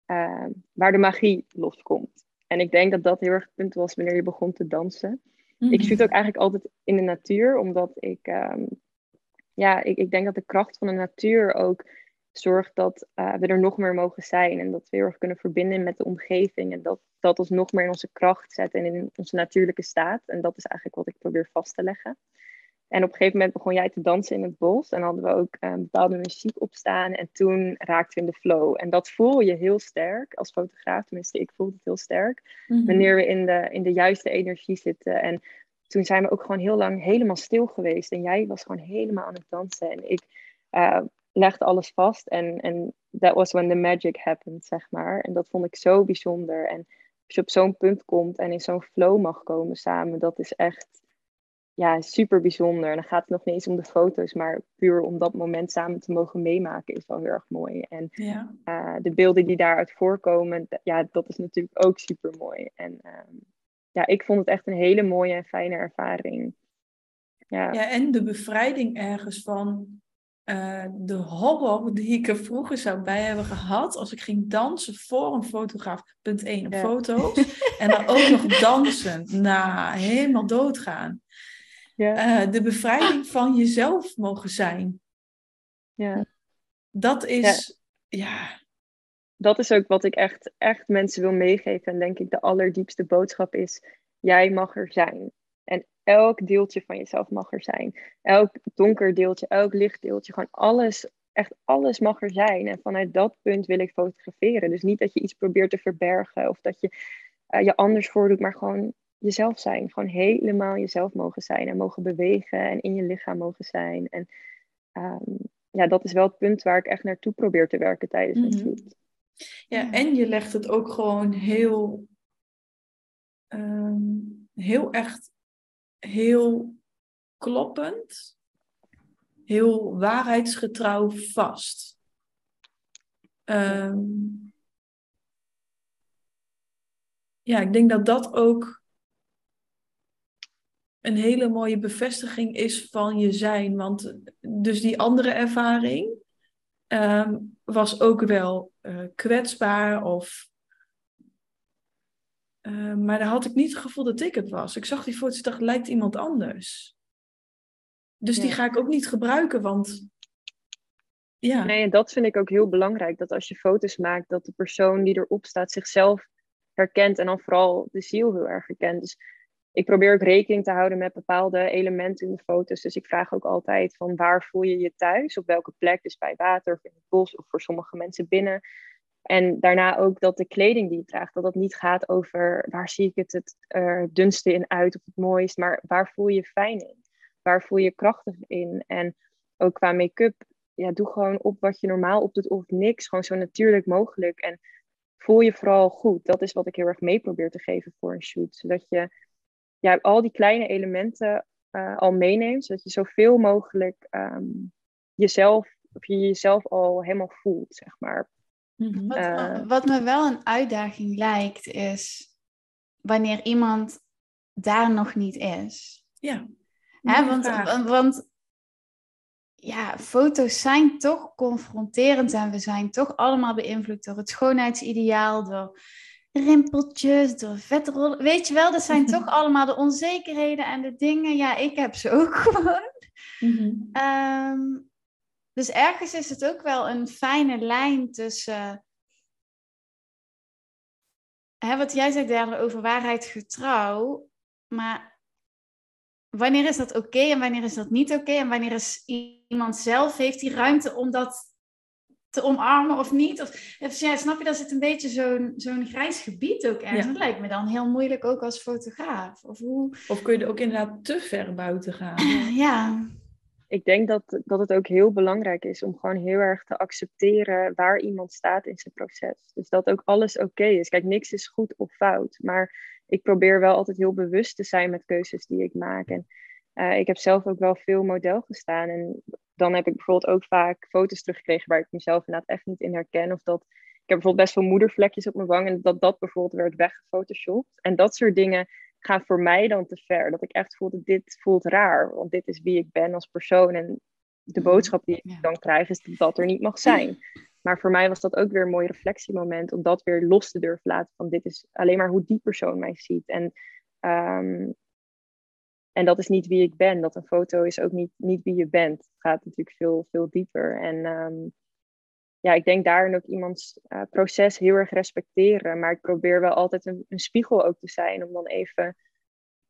eh, waar de magie loskomt. En ik denk dat dat heel erg het punt was wanneer je begon te dansen. Ik shoot ook eigenlijk altijd in de natuur, omdat ik, ehm, ja, ik, ik denk dat de kracht van de natuur ook zorgt dat eh, we er nog meer mogen zijn. En dat we heel erg kunnen verbinden met de omgeving. En dat dat ons nog meer in onze kracht zet en in onze natuurlijke staat. En dat is eigenlijk wat ik probeer vast te leggen. En op een gegeven moment begon jij te dansen in het bos. En hadden we ook eh, bepaalde muziek opstaan. En toen raakten we in de flow. En dat voel je heel sterk als fotograaf. Tenminste, ik voel het heel sterk Mhm. wanneer we in de, in de juiste energie zitten. En toen zijn we ook gewoon heel lang helemaal stil geweest. En jij was gewoon helemaal aan het dansen. En ik eh, legde alles vast. En, en that was when the magic happened, zeg maar. En dat vond ik zo bijzonder. En als je op zo'n punt komt en in zo'n flow mag komen samen, dat is echt ja, super bijzonder. En dan gaat het nog niet eens om de foto's, maar puur om dat moment samen te mogen meemaken is wel heel erg mooi. En Ja. uh, de beelden die daaruit voorkomen, ja, dat is natuurlijk ook super mooi. En um, ja, ik vond het echt een hele mooie en fijne ervaring. Ja, ja, en de bevrijding ergens van uh, de horror die ik er vroeger zou bij hebben gehad als ik ging dansen voor een fotograaf. Punt 1 op Ja. foto's. en dan ook nog dansen. Nou, helemaal doodgaan. Ja, Uh, de bevrijding van jezelf mogen zijn. ja. Dat is, ja. Dat is ook wat ik echt, echt mensen wil meegeven. En denk ik de allerdiepste boodschap is, jij mag er zijn. En elk deeltje van jezelf mag er zijn. Elk donker deeltje, elk licht deeltje, gewoon alles, echt alles mag er zijn. En vanuit dat punt wil ik fotograferen. Dus niet dat je iets probeert te verbergen of dat je uh, je anders voordoet, maar gewoon jezelf zijn. Gewoon helemaal jezelf mogen zijn en mogen bewegen en in je lichaam mogen zijn. En um, ja, dat is wel het punt waar ik echt naartoe probeer te werken tijdens Mhm. een shoot. Ja, en je legt het ook gewoon heel, um, heel echt, heel kloppend, heel waarheidsgetrouw vast. Um, ja, ik denk dat dat ook een hele mooie bevestiging is van je zijn. Want dus die andere ervaring um, was ook wel uh, kwetsbaar of... Uh, maar daar had ik niet het gevoel dat ik het was. Ik zag die foto's en dacht, lijkt iemand anders. Dus die ga ik ook niet gebruiken, want ja, Nee, en dat vind ik ook heel belangrijk. Dat als je foto's maakt, dat de persoon die erop staat zichzelf herkent. En dan vooral de ziel heel erg herkent. Dus ik probeer ook rekening te houden met bepaalde elementen in de foto's. Dus ik vraag ook altijd van waar voel je je thuis? Op welke plek? Dus bij water of in het bos of voor sommige mensen binnen. En daarna ook dat de kleding die je draagt, dat dat niet gaat over waar zie ik het het eh, dunste in uit of het mooist. Maar waar voel je fijn in? Waar voel je je krachtig in? En ook qua make-up ja, doe gewoon op wat je normaal opdoet of niks. Gewoon zo natuurlijk mogelijk. En voel je vooral goed. Dat is wat ik heel erg mee probeer te geven voor een shoot. Zodat je ja, al die kleine elementen eh, al meeneemt. Zodat je zoveel mogelijk ehm, jezelf, of je jezelf al helemaal voelt, zeg maar. Mhm. Wat, Eh. wat me wel een uitdaging lijkt, is wanneer iemand daar nog niet is. ja. Hè, want, want, want ja, foto's zijn toch confronterend en we zijn toch allemaal beïnvloed door het schoonheidsideaal, door rimpeltjes, door vetrollen. Weet je wel, dat zijn toch allemaal de onzekerheden en de dingen. Ja, ik heb ze ook gewoon. Mhm. Ehm, dus ergens is het ook wel een fijne lijn tussen. Hè, wat jij zei, Derde, over waarheid getrouw. Maar wanneer is dat oké en wanneer is dat niet oké? En wanneer is iemand zelf, heeft die ruimte om dat te omarmen of niet? Of, ja, snap je, dat zit een beetje zo'n zo'n grijs gebied ook ergens. Ja. Dat lijkt me dan heel moeilijk ook als fotograaf. Of hoe, Of kun je er ook inderdaad te ver buiten gaan? ja. Ik denk dat, dat het ook heel belangrijk is om gewoon heel erg te accepteren waar iemand staat in zijn proces. Dus dat ook alles oké is. Kijk, niks is goed of fout. Maar ik probeer wel altijd heel bewust te zijn met keuzes die ik maak. En eh, ik heb zelf ook wel veel model gestaan. En dan heb ik bijvoorbeeld ook vaak foto's teruggekregen waar ik mezelf inderdaad echt niet in herken. Of dat ik heb bijvoorbeeld best veel moedervlekjes op mijn wang en dat dat bijvoorbeeld werd weggefotoshopt. En dat soort dingen gaan voor mij dan te ver. Dat ik echt voel dat dit voelt raar. Want dit is wie ik ben als persoon. En de Mhm, boodschap die ik ja. dan krijg is dat dat er niet mag zijn. Maar voor mij was dat ook weer een mooi reflectiemoment. Om dat weer los te durven laten. Van dit is alleen maar hoe die persoon mij ziet. En, ehm, en dat is niet wie ik ben. Dat een foto is ook niet, niet wie je bent. Het gaat natuurlijk veel, veel dieper. En ehm, ja, ik denk daarin ook iemands eh, proces heel erg respecteren. Maar ik probeer wel altijd een, een spiegel ook te zijn. Om dan even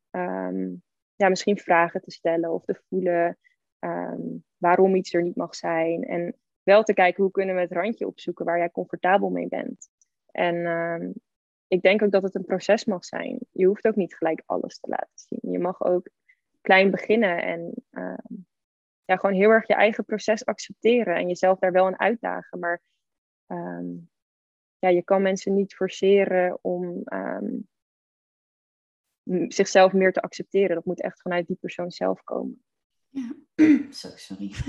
ehm, ja, misschien vragen te stellen of te voelen ehm, waarom iets er niet mag zijn. En wel te kijken hoe kunnen we het randje opzoeken waar jij comfortabel mee bent. En ik denk ook dat het een proces mag zijn. Je hoeft ook niet gelijk alles te laten zien. Je mag ook klein beginnen en ehm, ja, gewoon heel erg je eigen proces accepteren en jezelf daar wel aan uitdagen. Maar ehm, ja, je kan mensen niet forceren om ehm, zichzelf meer te accepteren. Dat moet echt vanuit die persoon zelf komen. Ja, sorry.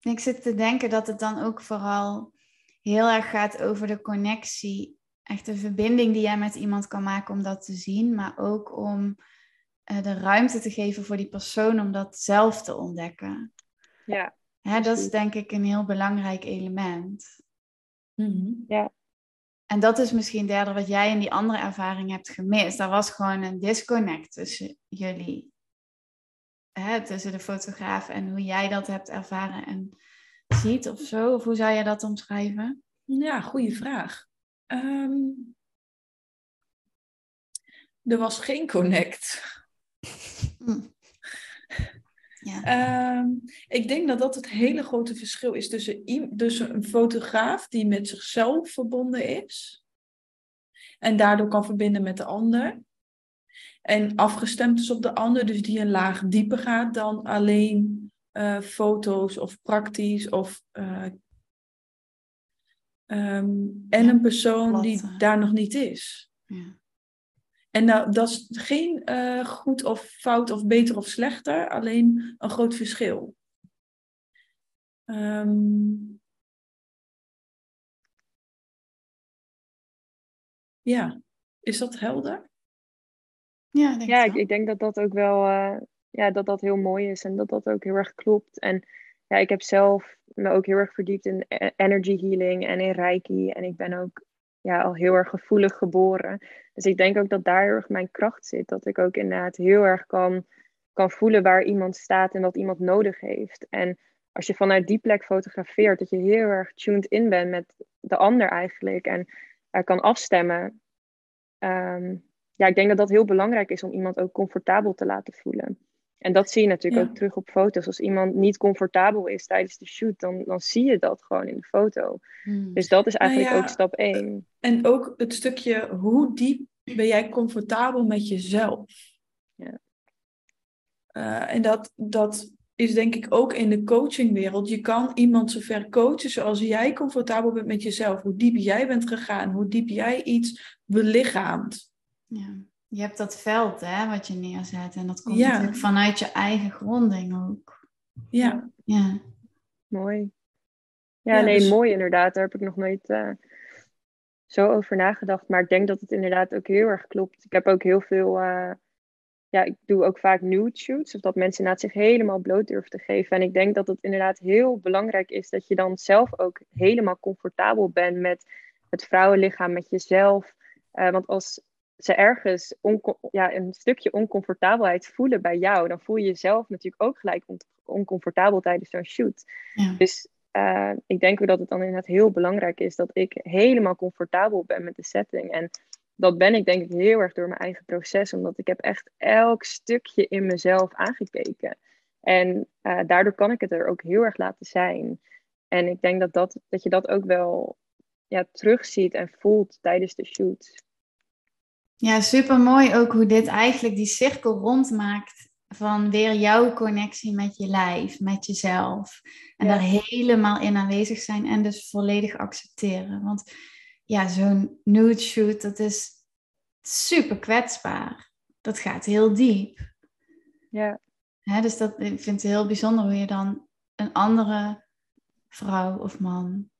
Ik zit te denken dat het dan ook vooral heel erg gaat over de connectie. Echt de verbinding die jij met iemand kan maken om dat te zien. Maar ook om eh, de ruimte te geven voor die persoon om dat zelf te ontdekken. Ja, Hè, dat is denk ik een heel belangrijk element. Mhm. En dat is misschien derde wat jij in die andere ervaring hebt gemist. Daar was gewoon een disconnect tussen jullie. Hè, tussen de fotograaf en hoe jij dat hebt ervaren en ziet of zo. Of hoe zou je dat omschrijven? Ja, goede vraag. Ehm, er was geen connect. Hm. Ja. Ehm, ik denk dat dat het hele grote verschil is tussen een fotograaf die met zichzelf verbonden is en daardoor kan verbinden met de ander. En afgestemd is op de ander, dus die een laag dieper gaat dan alleen eh, foto's of praktisch of. eh, ehm, en Ja, een persoon die daar nog niet is. Ja. En nou, dat is geen eh, goed of fout of beter of slechter, alleen een groot verschil. Ehm, ja, is dat helder? Ja, ik denk ja ik denk dat dat ook wel eh, ja, dat dat heel mooi is en dat dat ook heel erg klopt. En ja, ik heb zelf me ook heel erg verdiept in e- energy healing en in reiki. En ik ben ook ja, al heel erg gevoelig geboren. Dus ik denk ook dat daar heel erg mijn kracht zit. Dat ik ook inderdaad heel erg kan kan voelen waar iemand staat en wat iemand nodig heeft. En als je vanuit die plek fotografeert, dat je heel erg tuned in bent met de ander eigenlijk en uh, kan afstemmen. Ehm, ja, ik denk dat dat heel belangrijk is om iemand ook comfortabel te laten voelen. En dat zie je natuurlijk ook terug op foto's. Als iemand niet comfortabel is tijdens de shoot, dan, dan zie je dat gewoon in de foto. Hmm. Dus dat is nou eigenlijk ook stap één. En ook het stukje, hoe diep ben jij comfortabel met jezelf? Ja. Uh, en dat, dat is denk ik ook in de coachingwereld. Je kan iemand zover coachen zoals jij comfortabel bent met jezelf. Hoe diep jij bent gegaan, hoe diep jij iets belichaamt. Ja. Je hebt dat veld hè, wat je neerzet. En dat komt natuurlijk vanuit je eigen gronding ook. Ja. Ja. Mooi. Ja, nee, dus- mooi inderdaad. Daar heb ik nog nooit uh, zo over nagedacht. Maar ik denk dat het inderdaad ook heel erg klopt. Ik heb ook heel veel... Uh, ja, ik doe ook vaak nude shoots. Of dat mensen inderdaad zich helemaal bloot durven te geven. En ik denk dat het inderdaad heel belangrijk is dat je dan zelf ook helemaal comfortabel bent met het vrouwenlichaam, met jezelf. Uh, want als ze ergens ja, een stukje oncomfortabelheid voelen bij jou, dan voel je jezelf natuurlijk ook gelijk on oncomfortabel tijdens zo'n shoot. Ja. Dus uh, ik denk ook dat het dan inderdaad heel belangrijk is dat ik helemaal comfortabel ben met de setting. En dat ben ik denk ik heel erg door mijn eigen proces, omdat ik heb echt elk stukje in mezelf aangekeken. En uh, daardoor kan ik het er ook heel erg laten zijn. En ik denk dat, dat, dat je dat ook wel ja, terugziet en voelt tijdens de shoot. Ja, super mooi ook hoe dit eigenlijk die cirkel rondmaakt van weer jouw connectie met je lijf, met jezelf. En daar helemaal in aanwezig zijn en dus volledig accepteren. Want ja, zo'n nude shoot, dat is super kwetsbaar. Dat gaat heel diep. Ja. Hè, dus dat, ik vind het heel bijzonder hoe je dan een andere vrouw of man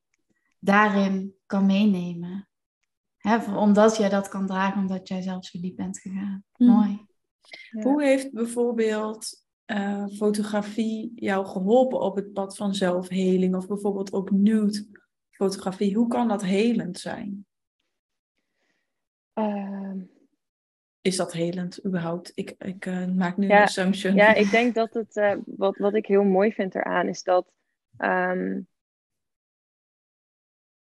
daarin kan meenemen. Hè, omdat jij dat kan dragen, omdat jij zelf zo diep bent gegaan. Hm. Mooi. Hoe heeft bijvoorbeeld uh, fotografie jou geholpen op het pad van zelfheling? Of bijvoorbeeld ook nude fotografie. Hoe kan dat helend zijn? Uh, is dat helend überhaupt? Ik, ik uh, maak nu een assumption. Ja, ik denk dat het, uh, wat, wat ik heel mooi vind eraan, is dat um,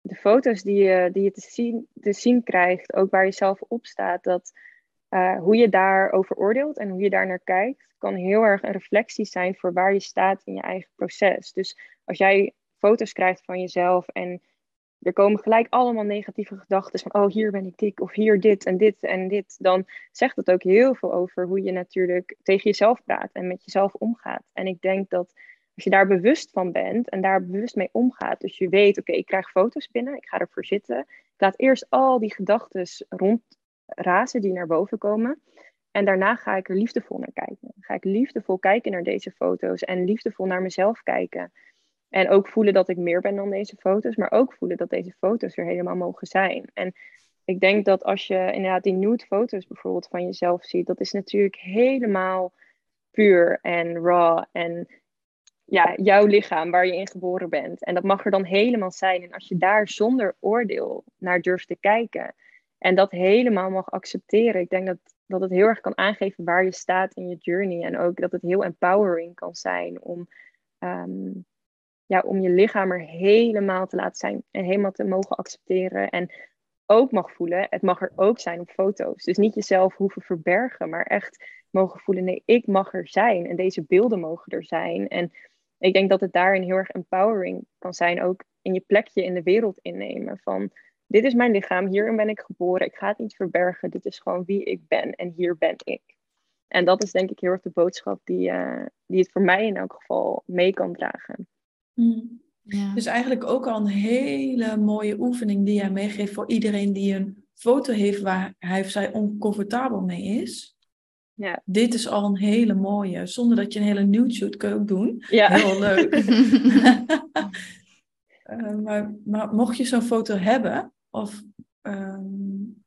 de foto's die je, die je te, zien, te zien krijgt, ook waar je zelf op staat, dat uh, hoe je daarover oordeelt en hoe je daar naar kijkt, kan heel erg een reflectie zijn voor waar je staat in je eigen proces. Dus als jij foto's krijgt van jezelf en er komen gelijk allemaal negatieve gedachten van, oh hier ben ik dik of hier dit en dit en dit, dan zegt dat ook heel veel over hoe je natuurlijk tegen jezelf praat en met jezelf omgaat. En ik denk dat als je daar bewust van bent en daar bewust mee omgaat, dus je weet, oké, ik krijg foto's binnen, ik ga ervoor zitten. Ik laat eerst al die gedachten rondrazen die naar boven komen. En daarna ga ik er liefdevol naar kijken. Ga ik liefdevol kijken naar deze foto's en liefdevol naar mezelf kijken. En ook voelen dat ik meer ben dan deze foto's, maar ook voelen dat deze foto's er helemaal mogen zijn. En ik denk dat als je inderdaad die nude foto's bijvoorbeeld van jezelf ziet, dat is natuurlijk helemaal puur en raw en ja, jouw lichaam waar je in geboren bent. En dat mag er dan helemaal zijn. En als je daar zonder oordeel naar durft te kijken en dat helemaal mag accepteren, ik denk dat, dat het heel erg kan aangeven waar je staat in je journey. En ook dat het heel empowering kan zijn om, ehm, ja, om je lichaam er helemaal te laten zijn en helemaal te mogen accepteren. En ook mag voelen, het mag er ook zijn op foto's. Dus niet jezelf hoeven verbergen, maar echt mogen voelen, nee, ik mag er zijn en deze beelden mogen er zijn. En ik denk dat het daarin heel erg empowering kan zijn, ook in je plekje in de wereld innemen. Van dit is mijn lichaam, hierin ben ik geboren, ik ga het niet verbergen, dit is gewoon wie ik ben en hier ben ik. En dat is denk ik heel erg de boodschap die, uh, die het voor mij in elk geval mee kan dragen. Mm. Ja. Dus eigenlijk ook al een hele mooie oefening die jij meegeeft voor iedereen die een foto heeft waar hij of zij oncomfortabel mee is. Ja. Dit is al een hele mooie. Zonder dat je een hele nude je ook doen. Ja. Heel leuk. uh, maar, maar mocht je zo'n foto hebben, of ehm,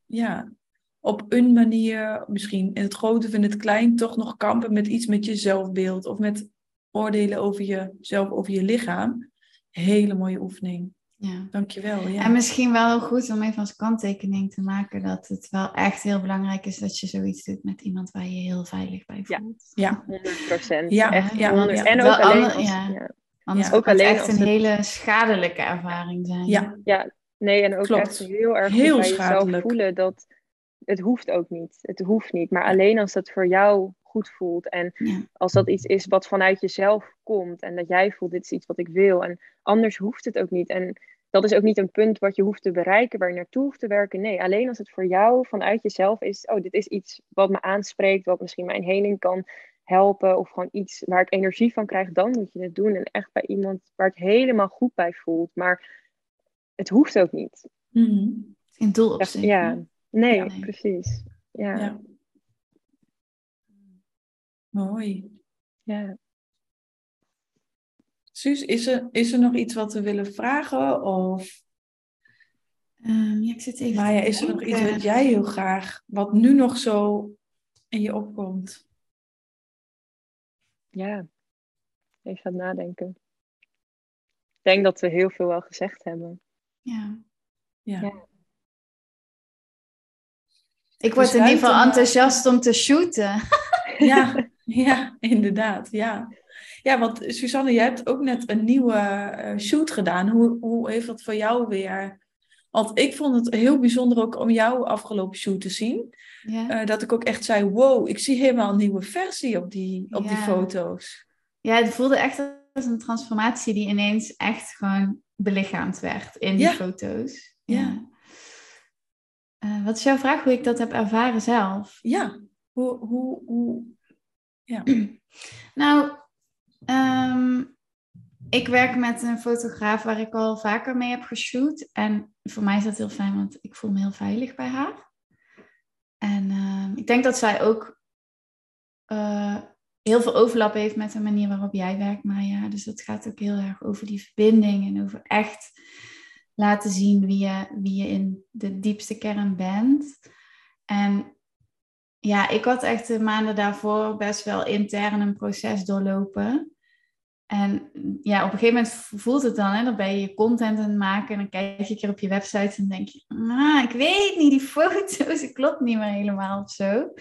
ja, op een manier, misschien in het grote of in het klein, toch nog kampen met iets met je zelfbeeld of met oordelen over jezelf, over je lichaam. Hele mooie oefening. Ja. Dankjewel. Ja. En misschien wel heel goed om even als kanttekening te maken dat het wel echt heel belangrijk is dat je zoiets doet met iemand waar je je heel veilig bij Ja. voelt. ja. 100 procent. Ja, echt ja, 100. ja. En ook alleen ander- als, ja. ja. Anders Ja. kan Ook het alleen echt als een het- hele schadelijke ervaring zijn. ja. Nee, en ook Klopt. echt heel erg Heel bij schadelijk. jezelf voelen dat het hoeft ook niet. Het hoeft niet. Maar alleen als het voor jou goed voelt. En Ja. als dat iets is wat vanuit jezelf komt. En dat jij voelt, dit is iets wat ik wil. En anders hoeft het ook niet. En dat is ook niet een punt wat je hoeft te bereiken, waar je naartoe hoeft te werken. Nee, alleen als het voor jou vanuit jezelf is. Oh, dit is iets wat me aanspreekt. Wat misschien mijn heling kan helpen. Of gewoon iets waar ik energie van krijg. Dan moet je het doen. En echt bij iemand waar het helemaal goed bij voelt. Maar het hoeft ook niet. Mhm. Geen doel op zich. ja, nee, precies. Ja, ja. Ja. Mooi. Suus, is er, is er nog iets wat we willen vragen? Of Ehm, ja, ik zit even Maya, te is er nog iets wat jij heel graag, wat nu nog zo in je opkomt? ja. Even aan het nadenken. Ik denk dat we heel veel wel gezegd hebben. Ja. Ja. Ja. Ik word in ieder geval enthousiast om te shooten. Ja, ja, inderdaad. Ja. ja, want Suzanne, jij hebt ook net een nieuwe eh, shoot gedaan. Hoe, hoe heeft dat voor jou weer? Want ik vond het heel bijzonder ook om jouw afgelopen shoot te zien. Ja. Eh, dat ik ook echt zei, wow, ik zie helemaal een nieuwe versie op die, op die foto's. ja, het voelde echt als een transformatie die ineens echt gewoon belichaamd werd in die Ja. foto's. Ja. Eh, wat is jouw vraag hoe ik dat heb ervaren zelf? Ja, hoe, hoe, hoe... Ja. Nou, ehm, ik werk met een fotograaf waar ik al vaker mee heb geshoot. En voor mij is dat heel fijn, want ik voel me heel veilig bij haar. En ehm, ik denk dat zij ook eh, heel veel overlap heeft met de manier waarop jij werkt, Maya. Dus dat gaat ook heel erg over die verbinding en over echt laten zien wie je, wie je in de diepste kern bent. En ja, ik had echt de maanden daarvoor best wel intern een proces doorlopen. En ja, op een gegeven moment voelt het dan, hè, dan ben je je content aan het maken en dan kijk je keer op je website en denk je, ah, ik weet niet, die foto's, het klopt niet meer helemaal of zo.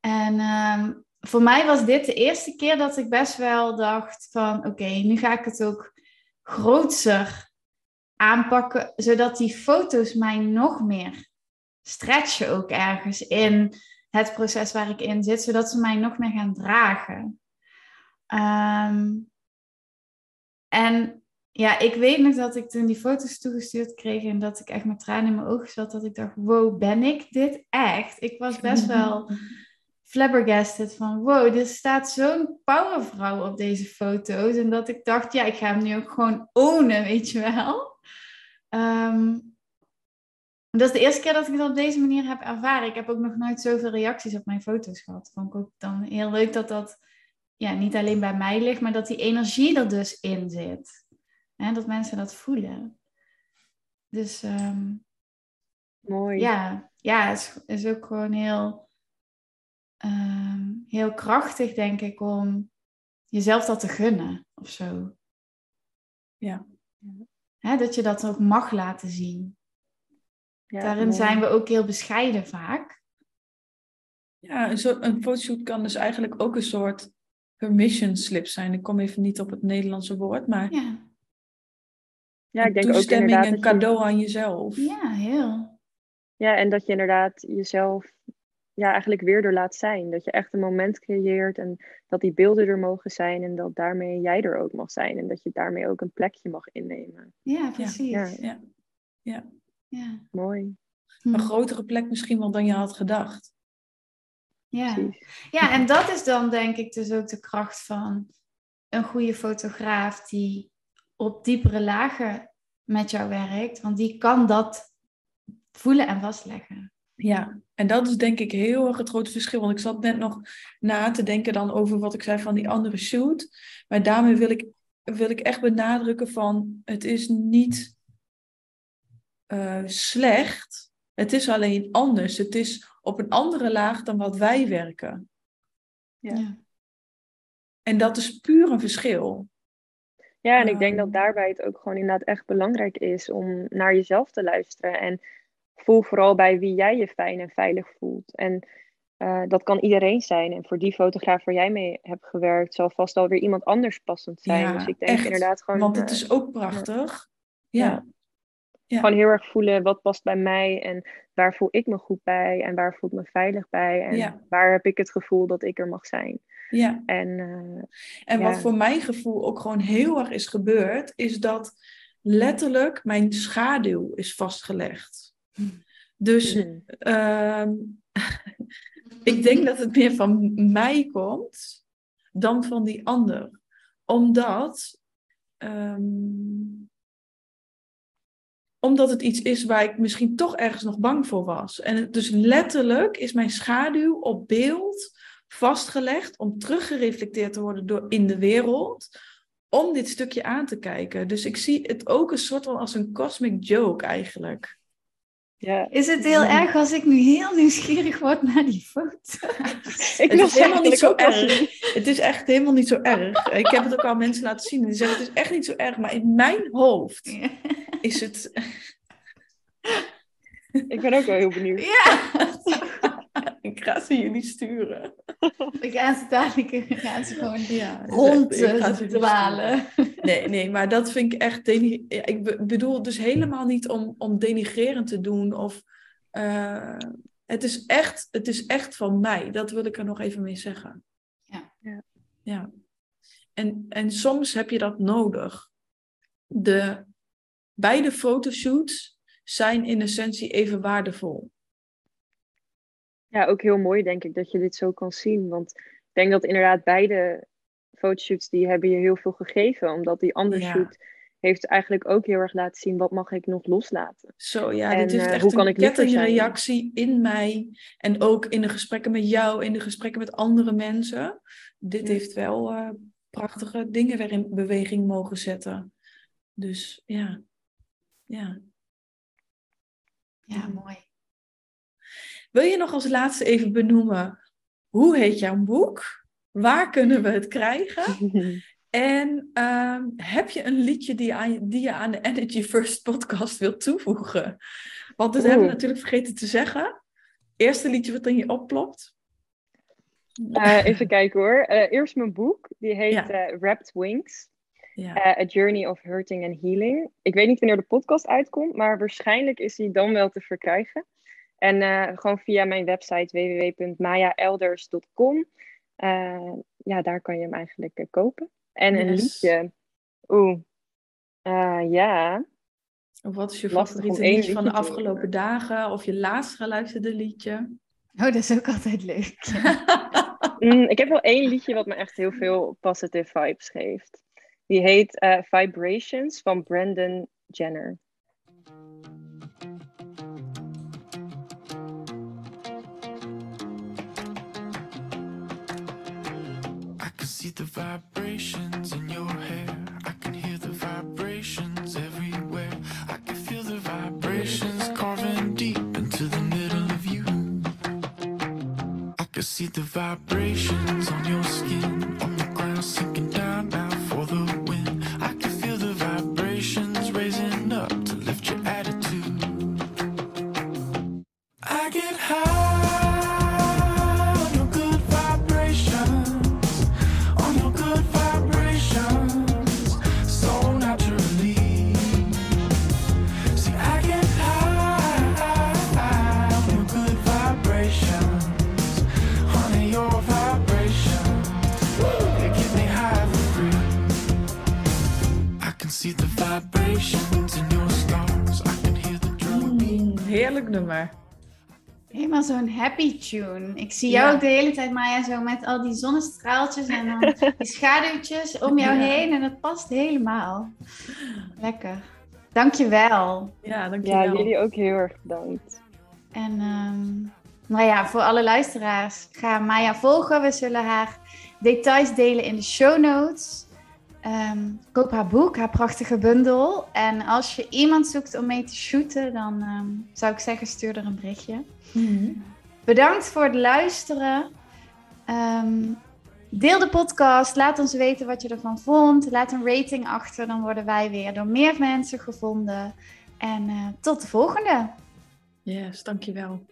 En ehm, voor mij was dit de eerste keer dat ik best wel dacht van, oké, nu ga ik het ook grootser aanpakken, zodat die foto's mij nog meer stretchen ook ergens in het proces waar ik in zit, zodat ze mij nog meer gaan dragen. Ehm, en ja, ik weet nog dat ik toen die foto's toegestuurd kreeg en dat ik echt met tranen in mijn ogen zat, dat ik dacht, wow, ben ik dit echt? Ik was best wel flabbergasted van, wow, er staat zo'n powervrouw op deze foto's. En dat ik dacht, ja, ik ga hem nu ook gewoon ownen, weet je wel. Dat is de eerste keer dat ik het op deze manier heb ervaren. Ik heb ook nog nooit zoveel reacties op mijn foto's gehad. Vond ik ook dan heel leuk dat dat ja, niet alleen bij mij ligt, maar dat die energie er dus in zit. En dat mensen dat voelen. Dus ehm, Mooi. ja, ja, is, is ook gewoon heel, ehm, heel krachtig, denk ik, om jezelf dat te gunnen of zo. Ja. Hè, dat je dat ook mag laten zien. Ja, Daarin mooi. zijn we ook heel bescheiden vaak. Ja, een, soort, een fotoshoot kan dus eigenlijk ook een soort permission slip zijn. Ik kom even niet op het Nederlandse woord, maar Ja, Ja, ik denk ook toestemming, inderdaad een je- cadeau aan jezelf. ja heel. Ja, en dat je inderdaad jezelf ja, eigenlijk weer er laat zijn. Dat je echt een moment creëert en dat die beelden er mogen zijn en dat daarmee jij er ook mag zijn. En dat je daarmee ook een plekje mag innemen. Ja, precies. ja. Ja. Ja. Ja. Mooi, Hm. Een grotere plek misschien wel dan je had gedacht. Ja. ja, en dat is dan denk ik dus ook de kracht van een goede fotograaf die op diepere lagen met jou werkt. Want die kan dat voelen en vastleggen. Ja, en dat is denk ik heel erg het grote verschil. Want ik zat net nog na te denken dan over wat ik zei van die andere shoot. Maar daarmee wil ik, wil ik echt benadrukken van het is niet eh, slecht. Het is alleen anders. Het is op een andere laag dan wat wij werken. Ja. En dat is puur een verschil. Ja, en ik denk Ehm. dat daarbij het ook gewoon inderdaad echt belangrijk is om naar jezelf te luisteren. En voel vooral bij wie jij je fijn en veilig voelt. En eh, dat kan iedereen zijn. En voor die fotograaf waar jij mee hebt gewerkt, zal vast alweer iemand anders passend zijn. Ja, dus ik denk echt. inderdaad gewoon, Want het eh, is ook prachtig. Ja. Ja. Ja. gewoon heel erg voelen wat past bij mij en waar voel ik me goed bij en waar voel ik me veilig bij en Ja. waar heb ik het gevoel dat ik er mag zijn. ja. En eh, En Ja. wat voor mijn gevoel ook gewoon heel erg is gebeurd, is dat letterlijk mijn schaduw is vastgelegd. Dus mhm. ehm, ik denk dat het meer van mij komt dan van die ander. Omdat, ehm, omdat het iets is waar ik misschien toch ergens nog bang voor was. En dus letterlijk is mijn schaduw op beeld vastgelegd om teruggereflecteerd te worden door in de wereld. Om dit stukje aan te kijken. Dus ik zie het ook een soort van als een cosmic joke eigenlijk. ja. Is het heel erg als ik nu heel nieuwsgierig word naar die foto? Ik is helemaal niet zo ook erg. Het is echt helemaal niet zo erg. Ik heb het ook al mensen laten zien. en Die zeggen het is echt niet zo erg. Maar in mijn hoofd is het. Ik ben ook wel heel benieuwd. Ja, Ik ga ze jullie sturen. we gaan ze dadelijk we gaan ze gewoon Ja, rond ik ga eh, dwalen. Nee, nee, maar dat vind ik echt. Ik be- bedoel dus helemaal niet om, om denigrerend te doen. Of, eh, het, is echt, het is echt van mij. Dat wil ik er nog even mee zeggen. Ja. Ja. ja. En, en soms heb je dat nodig. De, beide fotoshoots zijn in essentie even waardevol. Ja, ook heel mooi denk ik dat je dit zo kan zien. Want ik denk dat inderdaad beide fotoshoots die hebben je heel veel gegeven. Omdat die andere Ja. shoot heeft eigenlijk ook heel erg laten zien wat mag ik nog loslaten. Zo ja, En, dit heeft eh, echt een kettingreactie in mij. En ook in de gesprekken met jou, in de gesprekken met andere mensen. Dit Ja. heeft wel eh, prachtige dingen weer in beweging mogen zetten. Dus ja. Ja. Ja, mooi. Wil je nog als laatste even benoemen, hoe heet jouw boek? Waar kunnen we het krijgen? En ehm, heb je een liedje die, aan, die je aan de Energy First podcast wilt toevoegen? Want dat hebben we natuurlijk vergeten te zeggen. Eerste liedje wat in je oplopt. Eh, even kijken hoor. Eh, eerst mijn boek. Die heet Ja. eh, Wrapped Wings. Ja. eh, A Journey of Hurting and Healing. Ik weet niet wanneer de podcast uitkomt, maar waarschijnlijk is die dan wel te verkrijgen. En eh, gewoon via mijn website www.mayaelders.com. Eh, ja, daar kan je hem eigenlijk kopen. En een Yes. liedje. Oeh. Eh, ja. Of wat is je lastig favoriete liedje van de afgelopen dagen? Of je laatst geluisterde liedje? Oh, dat is ook altijd leuk. Mm, ik heb wel één liedje wat me echt heel veel positive vibes geeft. Die heet eh, Vibrations van Brandon Jenner. I can see the vibrations in your hair. I can hear the vibrations everywhere. I can feel the vibrations carving deep into the middle of you. I can see the vibrations on your skin, tune. Ik zie jou Ja. ook de hele tijd, Maya, zo met al die zonnestraaltjes en dan die schaduwtjes om jou Ja. heen. En dat past helemaal. Lekker. Dankjewel. Ja, Ja, dankjewel. jullie ook heel erg bedankt. En ehm, nou ja, voor alle luisteraars, ga Maya volgen. We zullen haar details delen in de show notes. Ehm, koop haar boek, haar prachtige bundel. En als je iemand zoekt om mee te shooten, dan ehm, zou ik zeggen, stuur er een berichtje. Mhm. Bedankt voor het luisteren. Ehm, Deel de podcast. Laat ons weten wat je ervan vond. Laat een rating achter. Dan worden wij weer door meer mensen gevonden. En uh, tot de volgende. Yes, dankjewel.